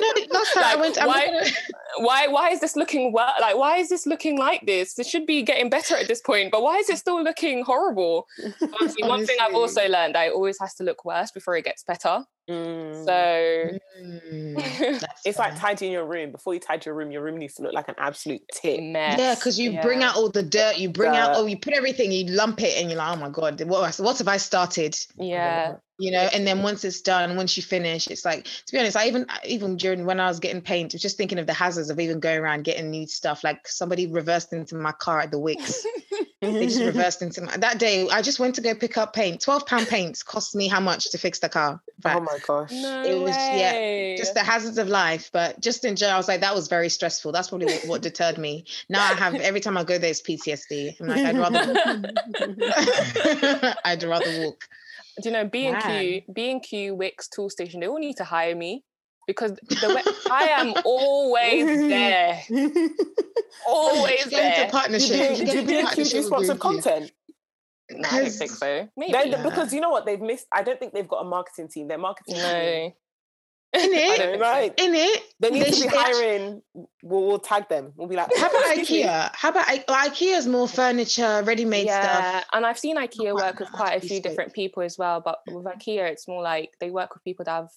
no, last time like, I went why, gonna... why why is this looking well like why is this looking like this? It should be getting better at this point but why is it still looking horrible? One thing I've also learned that it always has to look worse before it gets better Mm. So mm. it's like tidying your room. Before you tidy your room, your room needs to look like an absolute tip. Mess. Yeah, because you yeah. bring out all the dirt, you bring dirt. out, oh, you put everything, you lump it, and you're like, oh my god, what, what have I started? Yeah, you know. And then once it's done, once you finish, it's like to be honest, I even even during when I was getting paint, just thinking of the hazards of even going around getting new stuff. Like somebody reversed into my car at the Wickes. they just reversed into my, that day. I just went to go pick up paint. Twelve pound paints cost me how much to fix the car? oh my gosh! No it was way. yeah, just the hazards of life. But just in general, I was like, that was very stressful. That's probably what, what deterred me. Now I have every time I go there, it's PTSD. I'm like, I'd rather, I'd rather walk. Do you know B and Q, B and Q, Wickes, Tool Station? They all need to hire me because the way, I am always there. always there. partnership. Do, do, do, do, do sponsored content? No, I don't think so. Maybe yeah. because you know what they've missed. I don't think they've got a marketing team. Their marketing no. team. In it, right? In it, they need they to be hiring. We'll, we'll, tag them. We'll be like, how about IKEA? How about I- IKEA's more furniture, ready-made yeah, stuff. and I've seen IKEA work with quite a few different people as well. But with IKEA, it's more like they work with people that have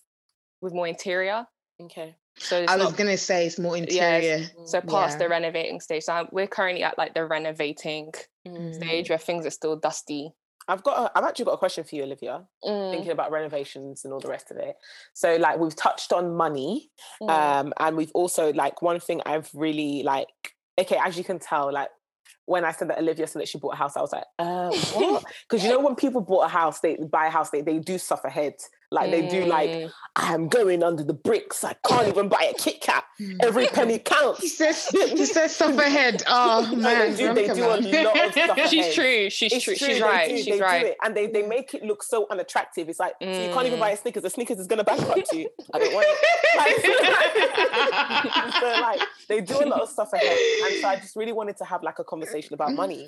with more interior. Okay. So I was not, gonna say it's more interior. Yeah, so past yeah. the renovating stage. So we're currently at like the renovating mm. stage where things are still dusty. I've got. A, I've actually got a question for you, Olivia. Mm. Thinking about renovations and all the rest of it. So, like, we've touched on money, mm. um, and we've also like one thing I've really like. Okay, as you can tell, like when I said that Olivia said that she bought a house, I was like, uh, what? Because you know, when people bought a house, they buy a house, they, they do suffer ahead. Like mm. they do like, mm. I am going under the bricks. I can't even buy a Kit Kat. Every penny counts. he says, he says stuff ahead. Oh man. they do, they do a lot of stuff She's true. She's it's true. true. She's right. Do, She's right. And they, they make it look so unattractive. It's like, mm. so you can't even buy a mm. Snickers. The Snickers is gonna bankrupt you. I don't want it. Like, so like they do a lot of stuff ahead. And so I just really wanted to have like a conversation about money.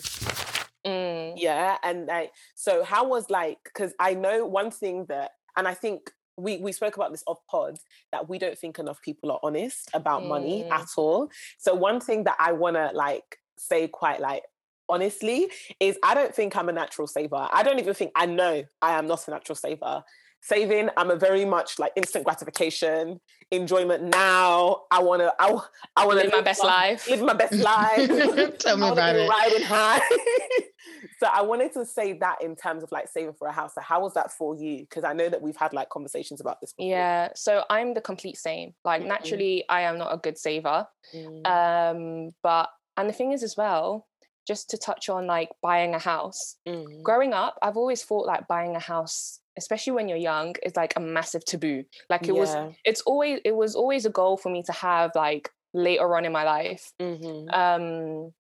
Mm. Yeah. And like, so how was like, because I know one thing that and I think we we spoke about this off pod that we don't think enough people are honest about mm. money at all. So one thing that I want to like say quite like honestly is I don't think I'm a natural saver. I don't even think I know I am not a natural saver. Saving, I'm a very much like instant gratification, enjoyment now. I wanna, I, I wanna live, live my best life. Live my best life. Tell me about it. Riding high. so I wanted to say that in terms of like saving for a house. So how was that for you? Because I know that we've had like conversations about this. Before. Yeah. So I'm the complete same. Like mm-hmm. naturally, I am not a good saver. Mm. Um, but and the thing is as well, just to touch on like buying a house. Mm. Growing up, I've always thought like buying a house especially when you're young is like a massive taboo like it yeah. was it's always it was always a goal for me to have like later on in my life mm-hmm. um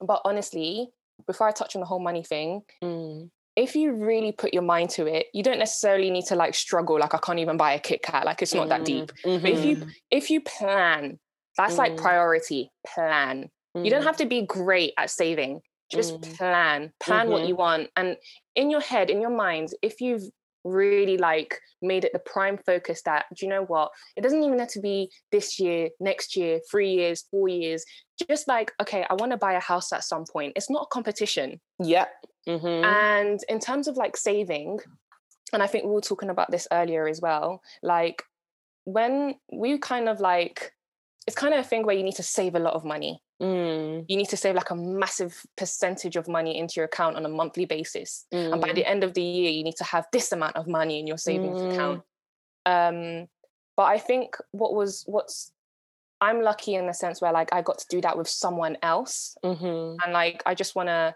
but honestly before I touch on the whole money thing, mm. if you really put your mind to it, you don't necessarily need to like struggle. Like I can't even buy a Kit Kat. Like it's not mm. that deep. Mm-hmm. But if you mm-hmm. if you plan, that's mm. like priority. Plan. You don't mm. have to be great at saving. just mm. plan plan mm-hmm. what you want and in your head in your mind if you've really like made it the prime focus that do you know what? It doesn't even have to be this year next year three years four years. Just like okay i want to buy a house at some point. It's not a competition. Yep mm-hmm. and in terms of like saving and i think we were talking about this earlier as well like when we kind of like it's kind of a thing where you need to save a lot of money Mm. You need to save like a massive percentage of money into your account on a monthly basis. Mm. And by the mm. end of the year, you need to have this amount of money in your savings mm. account. Um, but I think what was what's I'm lucky in the sense where like I got to do that with someone else. Mm-hmm. And like I just want to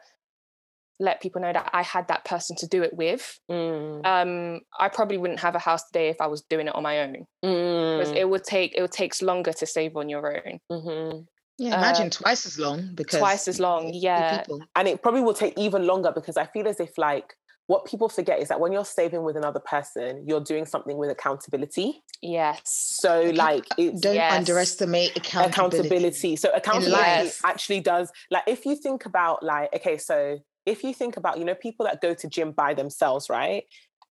let people know that I had that person to do it with. Mm. Um, I probably wouldn't have a house today if I was doing it on my own. Because mm. it would take it would takes longer to save on your own. Mm-hmm. Yeah, imagine uh, twice as long because twice as long, yeah. And it probably will take even longer because I feel as if like what people forget is that when you're saving with another person, you're doing something with accountability. Yes. So like don't yes. underestimate accountability. accountability. So accountability actually does like if you think about like okay, so if you think about you know people that go to gym by themselves, right?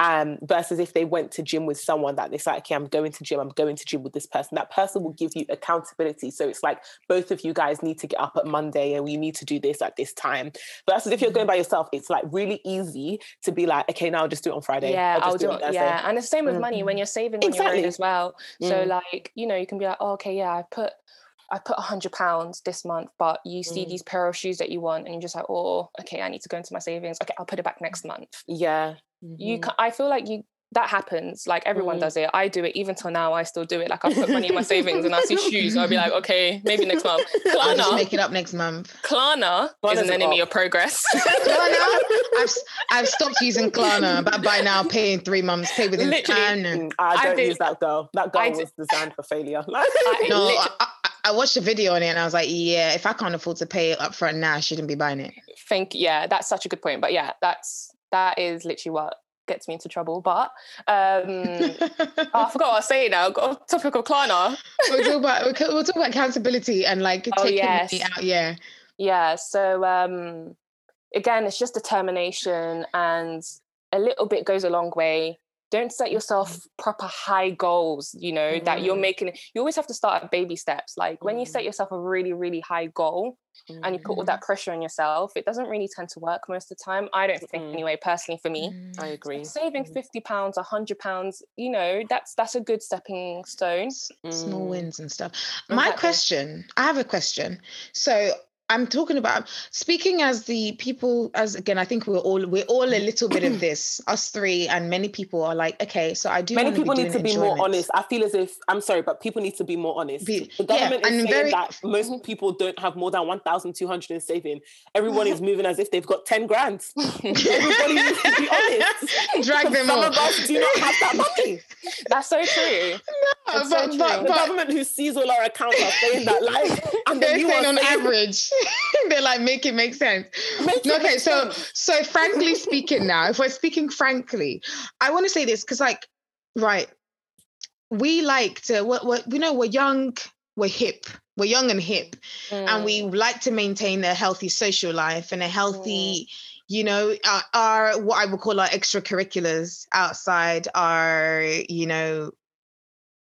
um, versus if they went to gym with someone that they say, okay, I'm going to gym, I'm going to gym with this person. That person will give you accountability. So it's like both of you guys need to get up at Monday and we need to do this at this time. Versus if you're going mm-hmm. by yourself, it's like really easy to be like, okay, now I'll just do it on Friday. Yeah, I'll, do, it. Yeah, and the same with mm-hmm. money when you're saving on exactly. your own as well. So mm. like, you know, you can be like, oh, okay, yeah, I put I put a hundred pounds this month, but you see mm. these pair of shoes that you want, and you're just like, oh, okay, I need to go into my savings. Okay, I'll put it back next month. Yeah, mm-hmm. you. Can, I feel like you that happens. Like everyone mm. does it. I do it even till now. I still do it. Like I put money in my savings, and I see shoes. I'll be like, okay, maybe next month. Klarna, I'll just make it up next month. Klarna is an enemy of progress. Klarna, I've I've stopped using Klarna, but by now paying three months, pay within Literally, mm, I don't I use that girl. That girl was designed for failure. no, I, I watched a video on it and I was like, yeah, if I can't afford to pay it up front now, I shouldn't be buying it. Think, yeah, that's such a good point. But yeah, that's that is literally what gets me into trouble. But um, oh, I forgot what I was saying now. Got topic of Klarna. we'll talk about we'll talk about accountability and like oh, taking yes. out. Yeah, yeah. So um, again, it's just determination, and a little bit goes a long way don't set yourself mm. proper high goals you know mm. that you're mm. making you always have to start at baby steps like when you set mm. yourself a really really high goal mm. and you put all that pressure on yourself it doesn't really tend to work most of the time i don't think anyway personally for me i agree saving 50 pounds 100 pounds you know that's that's a good stepping stone small wins and stuff exactly. my question i have a question so I'm talking about speaking as the people as again I think we're all we're all a little bit of this us three and many people are like okay so I do many people need to be more honest. I feel as if I'm sorry but people need to be more honest. Be, the government yeah, is saying very, that most mm-hmm. people don't have more than 1,200 in saving. Everyone is moving as if they've got 10 grand. Everybody needs to be honest. Drag them some of us do not have that money. That's so true. No, but, so true. but, the government who sees all our accounts are saying that like and they're saying on saying, average They're like, make it make sense. Make okay, make so sense. so frankly speaking, now, if we're speaking frankly, I want to say this because, like, right, we like to, we're, we're, you know, we're young, we're hip, we're young and hip, mm. and we mm. like to maintain a healthy social life and a healthy. Mm you know our, our, what i would call our extracurriculars outside our you know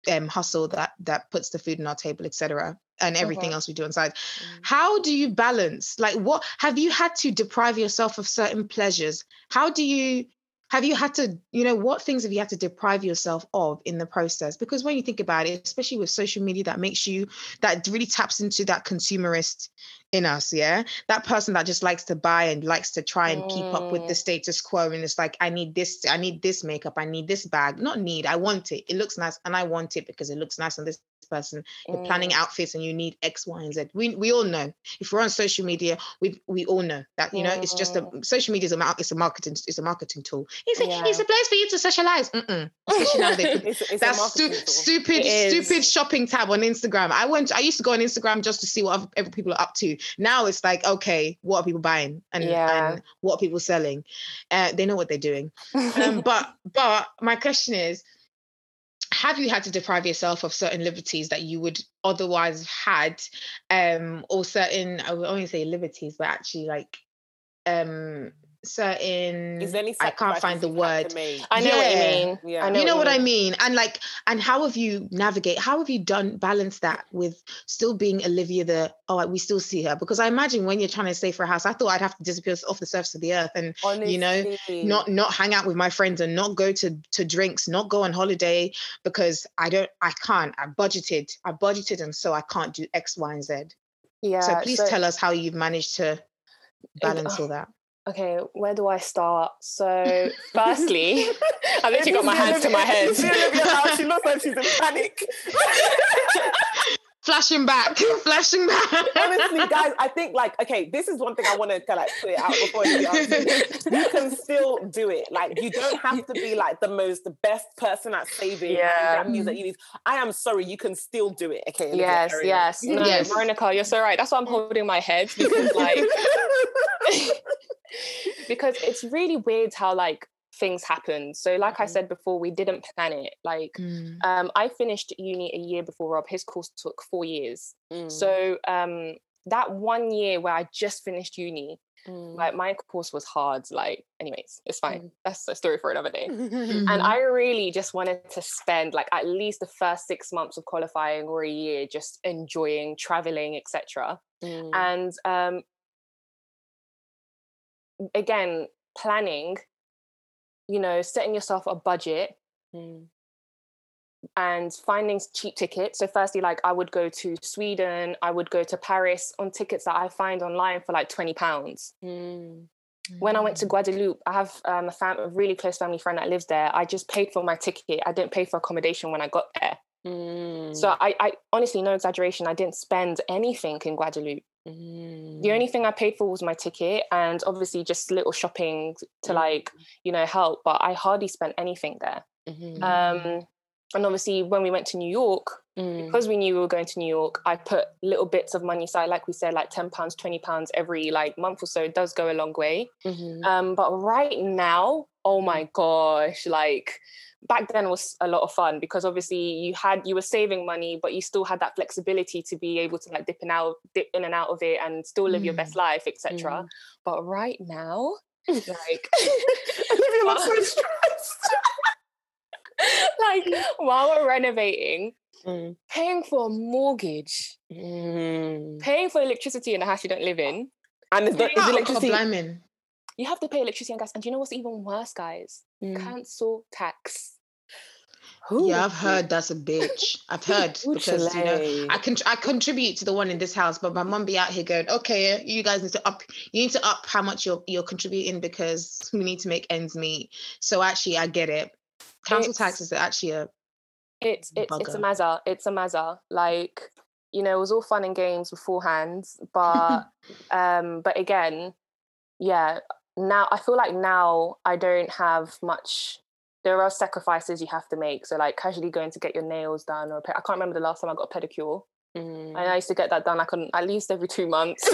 um, hustle that that puts the food on our table etc and everything mm-hmm. else we do inside. Mm-hmm. How do you balance? Like, what have you had to deprive yourself of certain pleasures? How do you have you had to, you know, what things have you had to deprive yourself of in the process? Because when you think about it, especially with social media, that makes you that really taps into that consumerist in us, yeah. That person that just likes to buy and likes to try and mm. keep up with the mm. status quo, and it's like, I need this, I need this makeup, I need this bag. Not need, I want it. It looks nice, and I want it because it looks nice on this person you're planning mm. outfits and you need x y and z we, we all know if we're on social media we we all know that you know it's just a mm. social media is a it's a marketing it's a marketing tool it's a, yeah. it's a place for you to socialize especially now they it's, it's that stu- stupid stupid shopping tab on instagram i went i used to go on instagram just to see what other people are up to now it's like okay what are people buying? And, yeah. and what are people selling? Uh, they know what they're doing. Um, but but my question is have you had to deprive yourself of certain liberties that you would otherwise have had um or certain i would only say liberties but actually like um certain is any I can't find the word. I know yeah. what you mean. Yeah. I know you know what, what I mean. And like and how have you navigate how have you done balance that with still being Olivia the oh we still see her because I imagine when you're trying to stay for a house I thought I'd have to disappear off the surface of the earth and Honestly. you know not not hang out with my friends and not go to to drinks not go on holiday because I don't I can't I budgeted I budgeted and so I can't do X Y and Z. Yeah. So please so, tell us how you've managed to balance all that okay, where do I start? So, firstly, I literally got my hands to my head. She looks like she's in panic. Flashing back, flashing back. Honestly, guys, I think like okay, this is one thing I want to like put it out before you answer. You can still do it. Like you don't have to be like the most the best person at saving yeah. that you need. I am sorry, you can still do it. Okay. Yes, yes. No, yes. Veronica, you're so right. That's why I'm holding my head because like because it's really weird how like things happen. So, like mm-hmm. I said before, we didn't plan it. Like, mm. um, I finished uni a year before Rob. His course took four years. Mm. So, um, that one year where I just finished uni, mm. like my course was hard. Like, anyways, it's fine. Mm. That's a story for another day. mm-hmm. And I really just wanted to spend like at least the first six months of qualifying or a year just enjoying traveling, etc. Mm. And um, again, planning, you know, setting yourself a budget mm. and finding cheap tickets. So, firstly, like I would go to Sweden, I would go to Paris on tickets that I find online for like £20. Mm. When I went to mm. Guadeloupe, I have um, a, fam- a really close family friend that lives there. I just paid for my ticket. I didn't pay for accommodation when I got there. Mm. So I, I honestly, no exaggeration, I didn't spend anything in Guadeloupe. Mm. The only thing I paid for was my ticket and obviously just little shopping to mm. like, you know, help, but I hardly spent anything there. Mm-hmm. Um, and obviously when we went to New York, mm. because we knew we were going to New York, I put little bits of money aside, like we said, like 10 pounds, 20 pounds every like month or so. It does go a long way. Mm-hmm. Um, but right now, oh my mm. gosh, like back then was a lot of fun because obviously you had you were saving money but you still had that flexibility to be able to like dip in out dip in and out of it and still live mm. your best mm. life etc mm. but right now like living Olivia so stressed like while we're renovating mm. paying for a mortgage mm. paying for electricity in the house you don't live in and is, the, is electricity you have to pay electricity and gas. And do you know what's even worse, guys? Mm. Council tax. Yeah, I've heard that's a bitch. I've heard because you know I can I contribute to the one in this house, but my mum be out here going, okay, you guys need to up, you need to up how much you're you're contributing because we need to make ends meet. So actually, I get it. Council it's, tax is actually a it's it's bugger. it's a mazza. It's a mazza. Like you know, it was all fun and games beforehand, but um, but again, yeah, now I feel like now I don't have much. There are sacrifices you have to make. So like casually going to get your nails done, or I can't remember the last time I got a pedicure. Mm. And I used to get that done like on, at least every two months.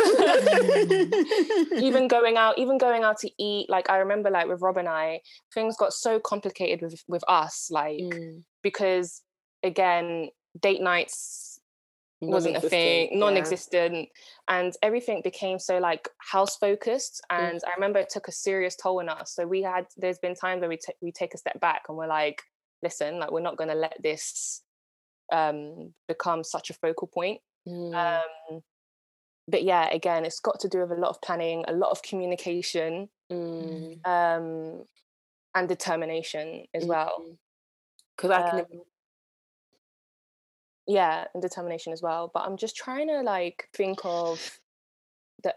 even going out, even going out to eat. Like I remember, like with Rob and I, things got so complicated with with us, like mm. because again, date nights wasn't a thing, non-existent, yeah. and everything became so like house focused. And mm. I remember it took a serious toll on us. So we had there's been times where we t- we take a step back and we're like, listen, like we're not going to let this um, become such a focal point. Mm. Um, but yeah, again, it's got to do with a lot of planning, a lot of communication, mm. um, and determination as well. Because I can um, yeah and determination as well but i'm just trying to like think of the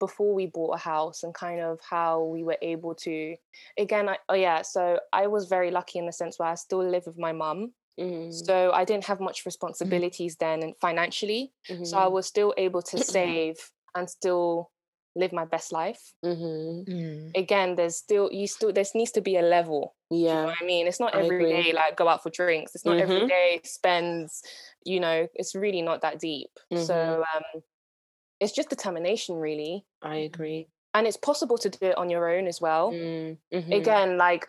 before we bought a house and kind of how we were able to again I, oh yeah so i was very lucky in the sense where i still live with my mum mm-hmm. so i didn't have much mm-hmm. responsibilities mm-hmm. then and financially mm-hmm. so i mm-hmm. was still able to save and still live my best life. Mm-hmm. Mm. Again, there's still you still there needs to be a level. Yeah, you know I mean, it's not every day like go out for drinks. It's not mm-hmm. every day spends. You know, it's really not that deep. Mm-hmm. So um, it's just determination, really. I agree, and it's possible to do it on your own as well. Mm, mm-hmm. Again, like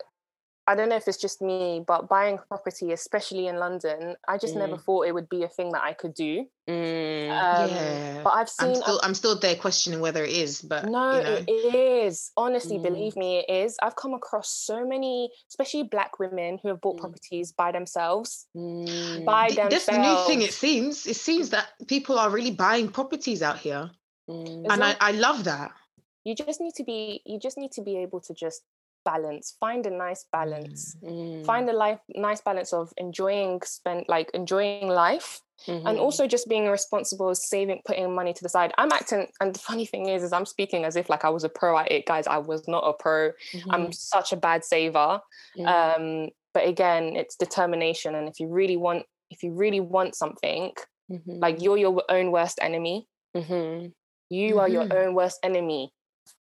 I don't know if it's just me, but buying property, especially in London, I just mm. never thought it would be a thing that I could do. Mm. Um, yeah, but I've seen. I'm still, I'm still there questioning whether it is, but no, you know. it is. Honestly, mm. believe me, it is. I've come across so many, especially Black women who have bought mm. properties by themselves. Mm. By themselves. That's the new thing. It seems. It seems that people are really buying properties out here, and I, I love that. You just need to be. You just need to be able to just balance find a nice balance mm. find a life nice balance of enjoying spend like enjoying life mm-hmm. and also just being responsible saving putting money to the side i'm acting and the funny thing is is i'm speaking as if like i was a pro at it guys i was not a pro mm-hmm. i'm such a bad saver mm. um but again it's determination and if you really want if you really want something mm-hmm. like you're your own worst enemy mm-hmm. you are your mm-hmm. own worst enemy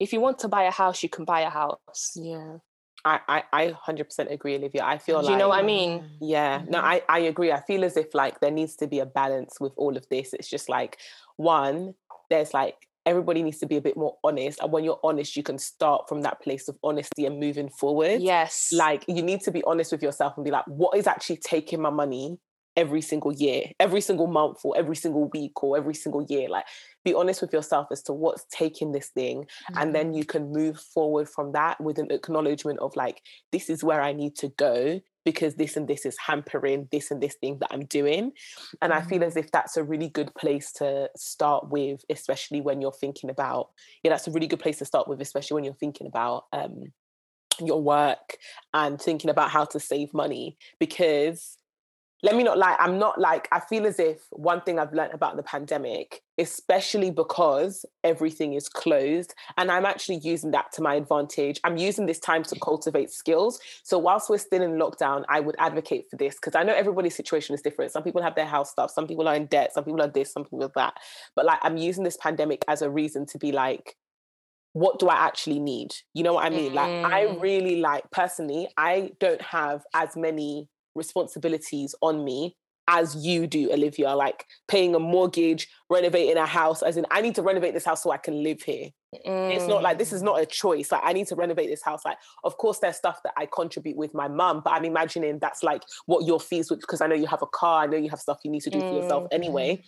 if you want to buy a house, you can buy a house. Yeah. I, I, I 100% agree, Olivia. I feel Do like. you know what I mean? Yeah. Mm-hmm. No, I, I agree. I feel as if like there needs to be a balance with all of this. It's just like, one, there's like, everybody needs to be a bit more honest. And when you're honest, you can start from that place of honesty and moving forward. Yes. Like, you need to be honest with yourself and be like, what is actually taking my money? Every single year, every single month, or every single week, or every single year. Like, be honest with yourself as to what's taking this thing. Mm-hmm. And then mm-hmm. you can move forward from that with an acknowledgement of, like, this is where I need to go because this and this is hampering this and this thing that I'm doing. And mm-hmm. I feel as if that's a really good place to start with, especially when you're thinking about, yeah, that's a really good place to start with, especially when you're thinking about, um, your work and thinking about how to save money because let me not lie, I'm not like, I feel as if one thing I've learned about the pandemic, especially because everything is closed, and I'm actually using that to my advantage. I'm using this time to cultivate skills. So, whilst we're still in lockdown, I would advocate for this because I know everybody's situation is different. Some people have their house stuff, some people are in debt, some people are this, some people are that. But like, I'm using this pandemic as a reason to be like, what do I actually need? You know what I mean? Mm. Like, I mm. really like personally, I don't have as many responsibilities on me as you do, Olivia, like paying a mortgage, renovating a house, as in I need to renovate this house so I can live here. Mm. It's not like this is not a choice. Like I need to renovate this house. Like, of course, there's stuff that I contribute with my mum, but I'm imagining that's like what your fees would because I know you have a car, I know you have stuff you need to do for yourself anyway. Mm-hmm.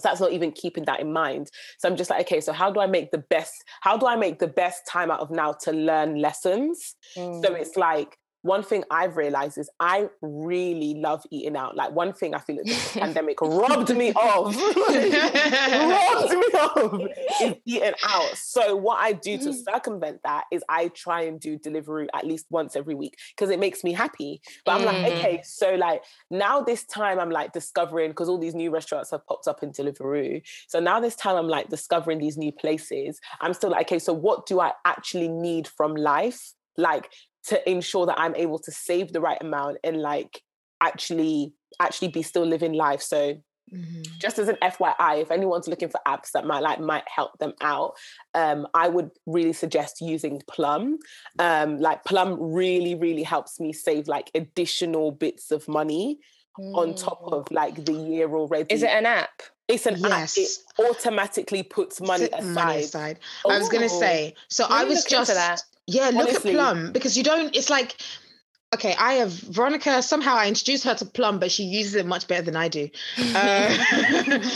So that's not even keeping that in mind. So I'm just like, okay, so how do I make the best, how do I make the best time out of now to learn lessons? Mm. So it's like one thing I've realized is I really love eating out. Like one thing I feel like this pandemic robbed me of, robbed me of is eating out. So what I do to mm. circumvent that is I try and do delivery at least once every week because it makes me happy. But I'm mm. like, okay, so like now this time I'm like discovering because all these new restaurants have popped up in Deliveroo. So now this time I'm like discovering these new places. I'm still like, okay, so what do I actually need from life? Like to ensure that I'm able to save the right amount and like actually actually be still living life. So Mm-hmm. Just as an FYI, if anyone's looking for apps that might like might help them out, um, I would really suggest using Plum. Um, like Plum really, really helps me save like additional bits of money mm. on top mm. of like the year already. Is it an app? It's an yes. app. It automatically puts money aside. Money aside. I was gonna say. So I was just yeah, look Honestly. at Plum because you don't. It's like okay, I have Veronica. Somehow I introduced her to Plum, but she uses it much better than I do. Uh,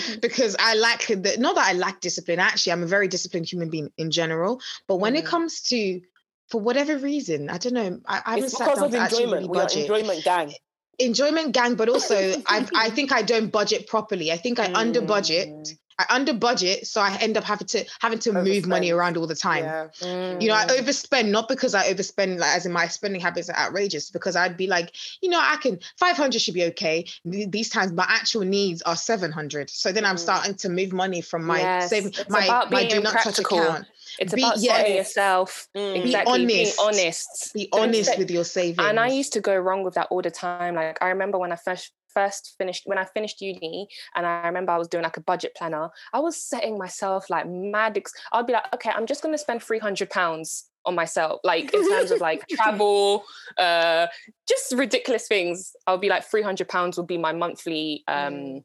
because I lack the not that I lack discipline. Actually, I'm a very disciplined human being in general. But when mm. it comes to for whatever reason, I don't know. I, I haven't it's to actually really budget. enjoyment gang. Enjoyment gang, but also I I think I don't budget properly. I think I mm. under budget mm. I under budget, so I end up having to having to overspend. move money around all the time. Yeah. Mm. You know, I overspend not because I overspend, like as in my spending habits are outrageous, because I'd be like, you know, I can 500 should be okay. These times, my actual needs are 700. So then I'm mm. starting to move money from my yes. saving, it's my my do not practical. touch account. It's be, about yes. yourself. Mm. Exactly. Be honest. Being honest. Be honest with your savings. And I used to go wrong with that all the time. Like I remember when I first first finished when I finished uni and I remember I was doing like a budget planner, I was setting myself like mad. Ex- I'd be like, okay, I'm just gonna spend 300 pounds on myself, like in terms of like travel, uh, just ridiculous things. I'll be like 300 pounds will be my monthly, um, mm.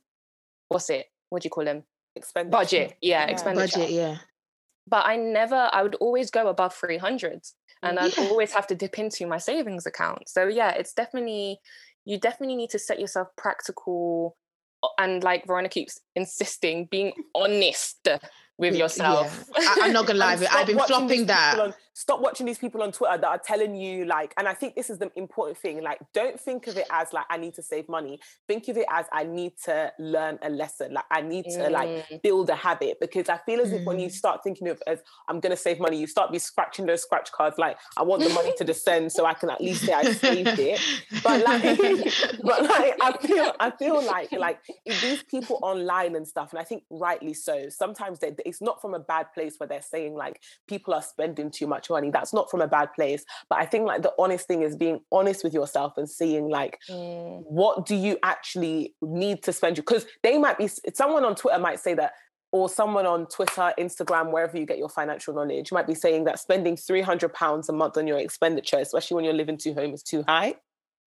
what's it? What do you call them? Expenditure. Budget. Yeah, yeah. expenditure. Budget, yeah. but I never, I would always go above 300s and yeah. I'd always have to dip into my savings account. So yeah, it's definitely, you definitely need to set yourself practical and like Veronica keeps insisting, being honest with yourself. Yeah. I, am not gonna lie, I've been flopping that. On, stop watching these people on Twitter that are telling you like, and I think this is the important thing. Like, don't think of it as like I need to save money. Think of it as I need to learn a lesson. Like I need to mm. like build a habit because I feel as mm. if when you mm. start thinking of as I'm gonna save money, you start be scratching those scratch cards. Like I want the money to descend so I can at least say I saved it. But like, but like I feel I feel like like these people online and stuff, and I think rightly so. Sometimes they it's not from a bad place where they're saying like people are spending too much money. That's not from a bad place. But I think like the honest thing is being honest with yourself and seeing like mm. what do you actually need to spend you because they might be someone on Twitter might say that or someone on Twitter, Instagram, wherever you get your financial knowledge, might be saying that spending £300 a month on your expenditure, especially when you're living two home, is too high.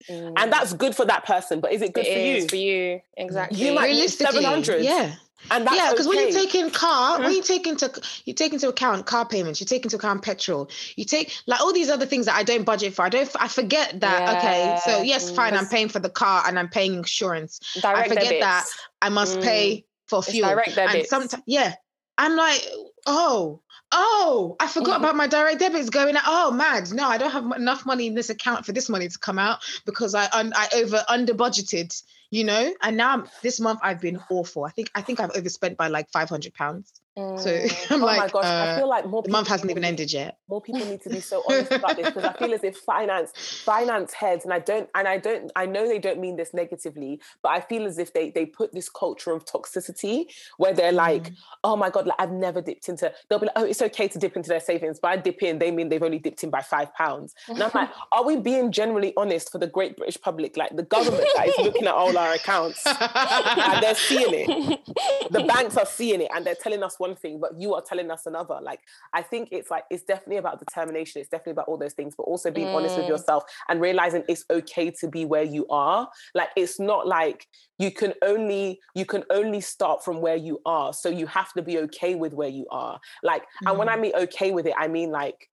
Mm. And that's good for that person, but is it good it for you? For you, exactly. You might Realistically, 700. Yeah. And yeah, because okay. when you take in car, when you take into you take into account car payments, you take into account petrol, you take like all these other things that I don't budget for. I don't. I forget that. Yeah. Okay, so yes, fine. I'm paying for the car and I'm paying insurance. Direct I forget debits. that I must mm. pay for fuel. It's direct debits. And sometimes, yeah, I'm like, oh, oh, I forgot mm-hmm. about my direct debits going out. Oh, mad. No, I don't have enough money in this account for this money to come out because I I over under budgeted you know and now I'm, this month i've been awful i think i think i've overspent by like 500 pounds Mm. So I'm oh like, my gosh, uh, I feel like more the month hasn't even ended yet. More people need to be so honest about this because I feel as if finance, finance heads, and I don't, and I don't, I know they don't mean this negatively, but I feel as if they they put this culture of toxicity where they're like, mm. oh my god, like I've never dipped into. They'll be like, oh, it's okay to dip into their savings, but I dip in, they mean they've only dipped in by five pounds. And I'm like, are we being generally honest for the great British public, like the government that is looking at all our accounts and they're seeing it, the banks are seeing it, and they're telling us one thing, but you are telling us another. Like, I think it's like, it's definitely about determination. It's definitely about all those things, but also being mm. honest with mm. yourself and realizing it's okay to be where you are. Like, it's not like you can only, you can only start from where you are. So you have to be okay with where you are. Like, mm. and when I mm. mean okay with it, I mean like,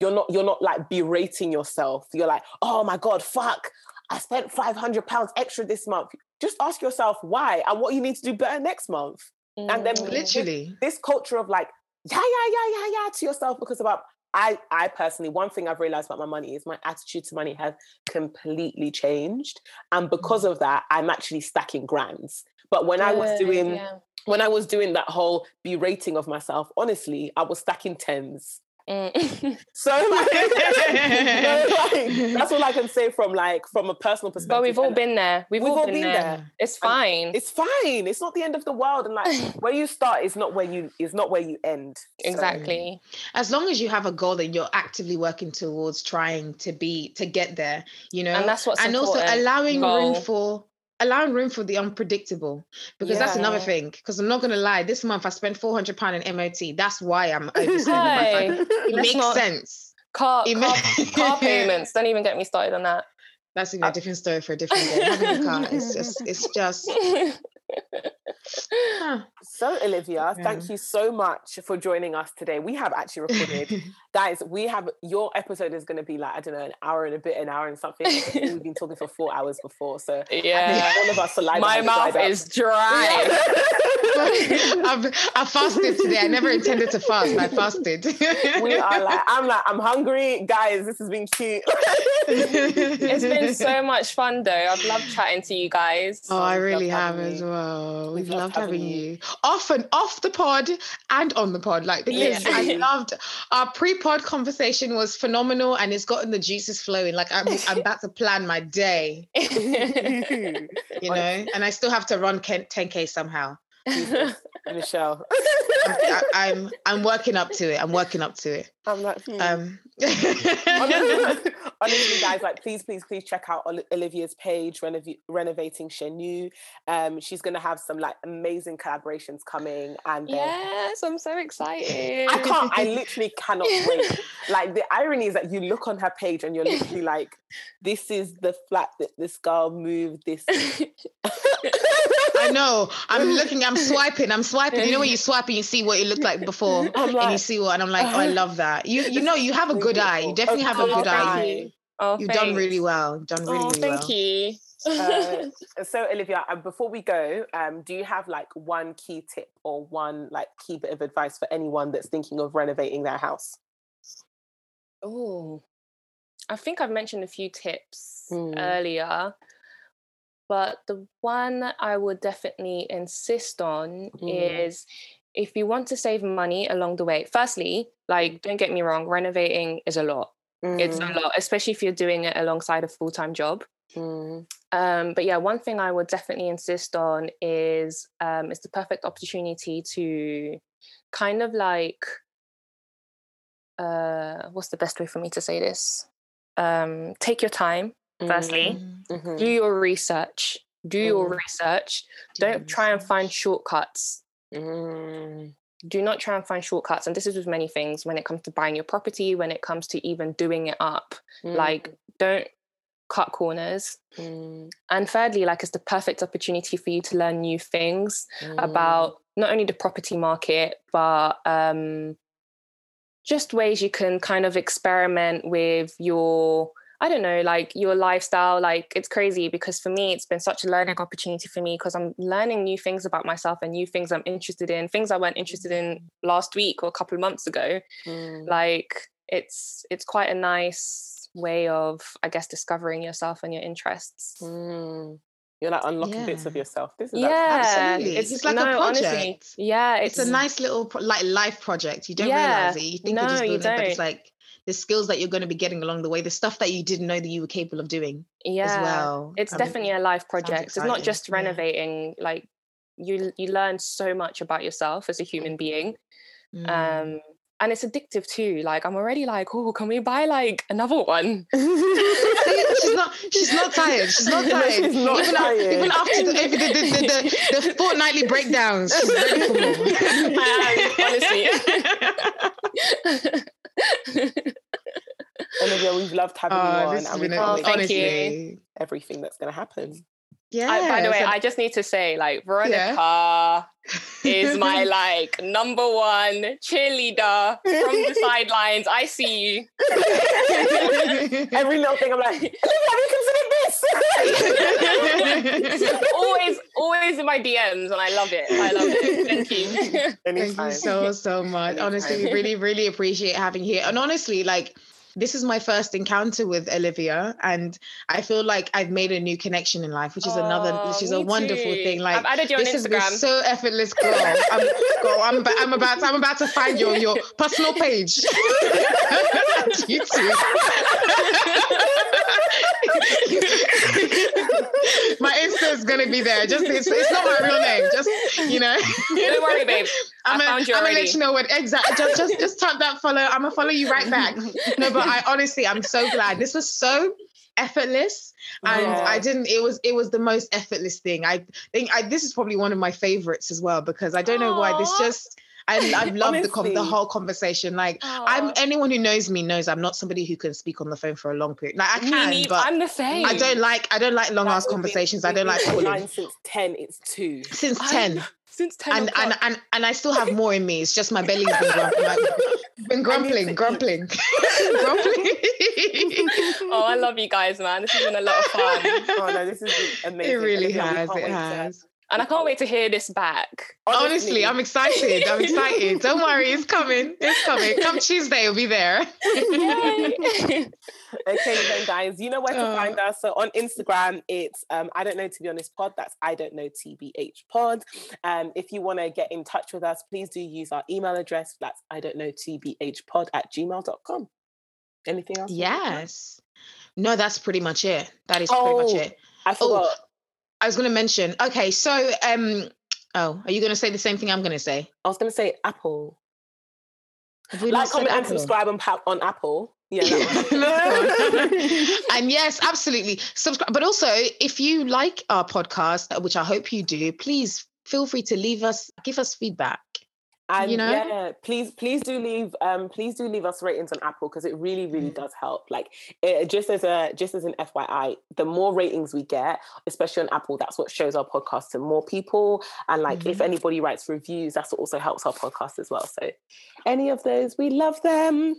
you're not, you're not like berating yourself. You're like, oh my God, fuck. I spent 500 pounds extra this month. Just ask yourself why and what you need to do better next month. Mm. And then mm. literally this, this culture of like, yeah, yeah, yeah, yeah, yeah, to yourself because about I, I personally, one thing I've realized about my money is my attitude to money has completely changed. And because mm. of that, I'm actually stacking grands. But when Good, I was doing yeah. when I was doing that whole berating of myself, honestly, I was stacking tens. Mm. so like, like, that's all I can say from like from a personal perspective. But we've all been there. We've, we've all, all, been, been there. there. It's fine. And it's fine. It's not the end of the world. And like where you start is not where you is not where you end. Exactly. So, as long as you have a goal that you're actively working towards trying to be to get there, you know. And that's what's and important. also allowing goal. room for allowing room for the unpredictable because yeah. that's another thing because i'm not going to lie this month i spent 400 pound in mot that's why i'm overspending my it makes not, sense. Car, it car, car payments don't even get me started on that. That's even a uh, different story for a different day. Having a car is just it's just So, Olivia, yeah. thank you so much for joining us today. We have actually recorded, guys. We have your episode is going to be like I don't know an hour and a bit, an hour and something. We've been talking for four hours before, so yeah, all of us are like My mouth is dry. I've, I fasted today. I never intended to fast. I fasted. we are like, I'm like, I'm hungry, guys. This has been cute. it's been so much fun, though. I've loved chatting to you guys. Oh, I really have as well. We've, We've loved, loved having you. you off and off the pod and on the pod. Like because yeah. I loved our pre-pod conversation was phenomenal and it's gotten the juices flowing. Like I'm, I'm about to plan my day, you know, and I still have to run 10k somehow. Michelle. I'm, I, I'm I'm working up to it. I'm working up to it. I'm like, hmm. um. Honestly, guys, like, please, please, please check out Olivia's page, Renov- renovating Chez Um, she's gonna have some like amazing collaborations coming, and yes, I'm so excited. I can't. I literally cannot wait. like the irony is that you look on her page and you're literally like, this is the flat that this girl moved. This. I know. I'm looking, I'm swiping, I'm swiping. You know when you swipe and you see what it looked like before like, and you see what and I'm like, oh, I love that. You you know you have a good eye. You definitely have a good eye. Oh, You've thanks. done really well. You've done really, well. oh, really thank well. you. uh, so Olivia, uh, before we go, um, do you have like one key tip or one like key bit of advice for anyone that's thinking of renovating their house? Oh, I think I've mentioned a few tips mm. earlier, but the one I would definitely insist on mm. is if you want to save money along the way. Firstly, like don't get me wrong, renovating is a lot. Mm. It's a mm. lot, especially if you're doing it alongside a full time job. Mm. Um, but yeah, one thing I would definitely insist on is um, it's the perfect opportunity to kind of like uh, what's the best way for me to say this? Um, take your time, firstly, mm-hmm. mm-hmm. do your research, do mm. your research. Don't try and find shortcuts. Mm. Do not try and find shortcuts. And this is with many things when it comes to buying your property, when it comes to even doing it up. Mm. Like, don't cut corners. Mm. And thirdly, like it's the perfect opportunity for you to learn new things mm. about not only the property market, but um, just ways you can kind of experiment with your I don't know, like your lifestyle. Like it's crazy because for me, it's been such a learning opportunity for me because I'm learning new things about myself and new things I'm interested in, things I weren't interested in last week or a couple of months ago. Mm. Like it's it's quite a nice way of, I guess, discovering yourself and your interests. Mm you're like unlocking yeah. bits of yourself. This is yeah, absolutely. It's, it's like no, a project. Honestly, yeah, it's, it's, a nice little pro- like life project. You don't yeah, realize it. You think no, you're just building it, but it's like the skills that you're going to be getting along the way, the stuff that you didn't know that you were capable of doing. Yeah, as well. It's I definitely a life project. It's not just renovating. Yeah. Like you, you learn so much about yourself as a human being. Mm. Um, and it's addictive too. Like I'm already like, oh, can we buy like another one? she's not. She's not tired. She's not tired. she's not even, tired. After, even after the, the, the, the, fortnightly breakdowns, she's ready for more. honestly. Olivia, we've loved having oh, you on, and we can't oh, honestly everything that's going to happen. Yeah. I, by the way, so, I just need to say, like, Veronica yeah. is my like number one cheerleader from the sidelines. I see you. Every little thing, I'm like, have you considered this? always, always in my DMs, and I love it. I love it. Thank you. Thank you so, so much. Anytime. Honestly, we really, really appreciate having you here. And honestly, like this is my first encounter with Olivia, and I feel like I've made a new connection in life, which is oh, another, which is a wonderful too. thing. Like I've added you on this Instagram. is so effortless, girl. I'm, girl, I'm, I'm about, to, I'm about to find your your personal page. you too. my Insta is gonna be there. Just it's, it's not my real name. Just you know. Don't worry, babe. I'm gonna let you know what exactly. Just just just tap that follow. I'm gonna follow you right back. No, but I honestly, I'm so glad. This was so effortless and yeah. i didn't it was it was the most effortless thing i think I, this is probably one of my favorites as well because i don't know why this just I, I've loved the, the whole conversation. Like, Aww. I'm anyone who knows me knows I'm not somebody who can speak on the phone for a long period. Like, I can, me, but I'm the same. I don't like I don't like long ass conversations. I don't like calling. Since ten, it's two. Since ten. Since ten. And, and and and I still have more in me. It's just my belly's been, grumping, like, been grumbling, grumbling, grumbling. oh, I love you guys, man. This has been a lot of fun. Oh no, this is amazing. It really has. It has. And I can't wait to hear this back. Honestly, Honestly I'm excited. I'm excited. Don't worry, it's coming. It's coming. Come Tuesday, we'll be there. okay, then guys, you know where to uh, find us. So on Instagram, it's um, I don't know to be honest pod. That's I don't know TBH pod. Um, if you want to get in touch with us, please do use our email address. That's I don't know TBH pod at gmail.com. Anything else? Yes. No, that's pretty much it. That is oh, pretty much it. I forgot. Oh, I was going to mention. Okay, so um, oh, are you going to say the same thing I'm going to say? I was going to say Apple. Like, comment, and subscribe on, on Apple. Yeah. and yes, absolutely. Subscribe. But also, if you like our podcast, which I hope you do, please feel free to leave us, give us feedback. And you know? yeah, please, please do leave, um, please do leave us ratings on Apple because it really, really mm. does help. Like, it, just as a, just as an FYI, the more ratings we get, especially on Apple, that's what shows our podcast to more people. And like, mm-hmm. if anybody writes reviews, that's what also helps our podcast as well. So, any of those, we love them.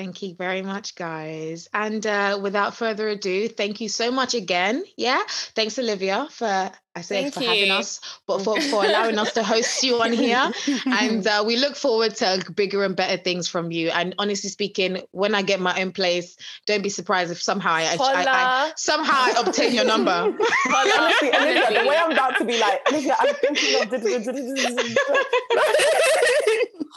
Thank you very much, guys. And uh, without further ado, thank you so much again. Yeah. Thanks, Olivia, for I say Thank for you. having us, but for, for allowing us to host you on here. And uh, we look forward to bigger and better things from you. And honestly speaking, when I get my own place, don't be surprised if somehow I, I, I somehow I obtain your number. honestly, Olivia, the way I'm about to be like, Olivia, I'm thinking of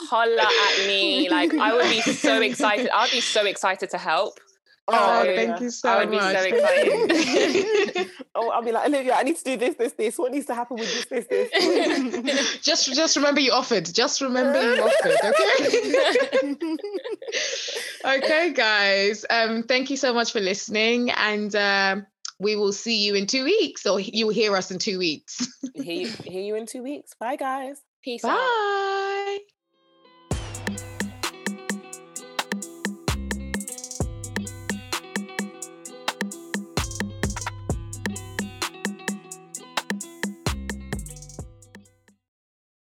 holla at me. Like I would be so excited. I'd be so excited to help. Oh, oh thank you so much. I would much. be so excited. oh, I'll be like, Olivia, I need to do this, this, this. What needs to happen with this, this, this? just, just remember you offered. Just remember you offered. Okay. okay, guys. Um, thank you so much for listening, and uh, we will see you in two weeks, or you will hear us in two weeks. hear, you, hear you in two weeks. Bye, guys. Peace Bye. out.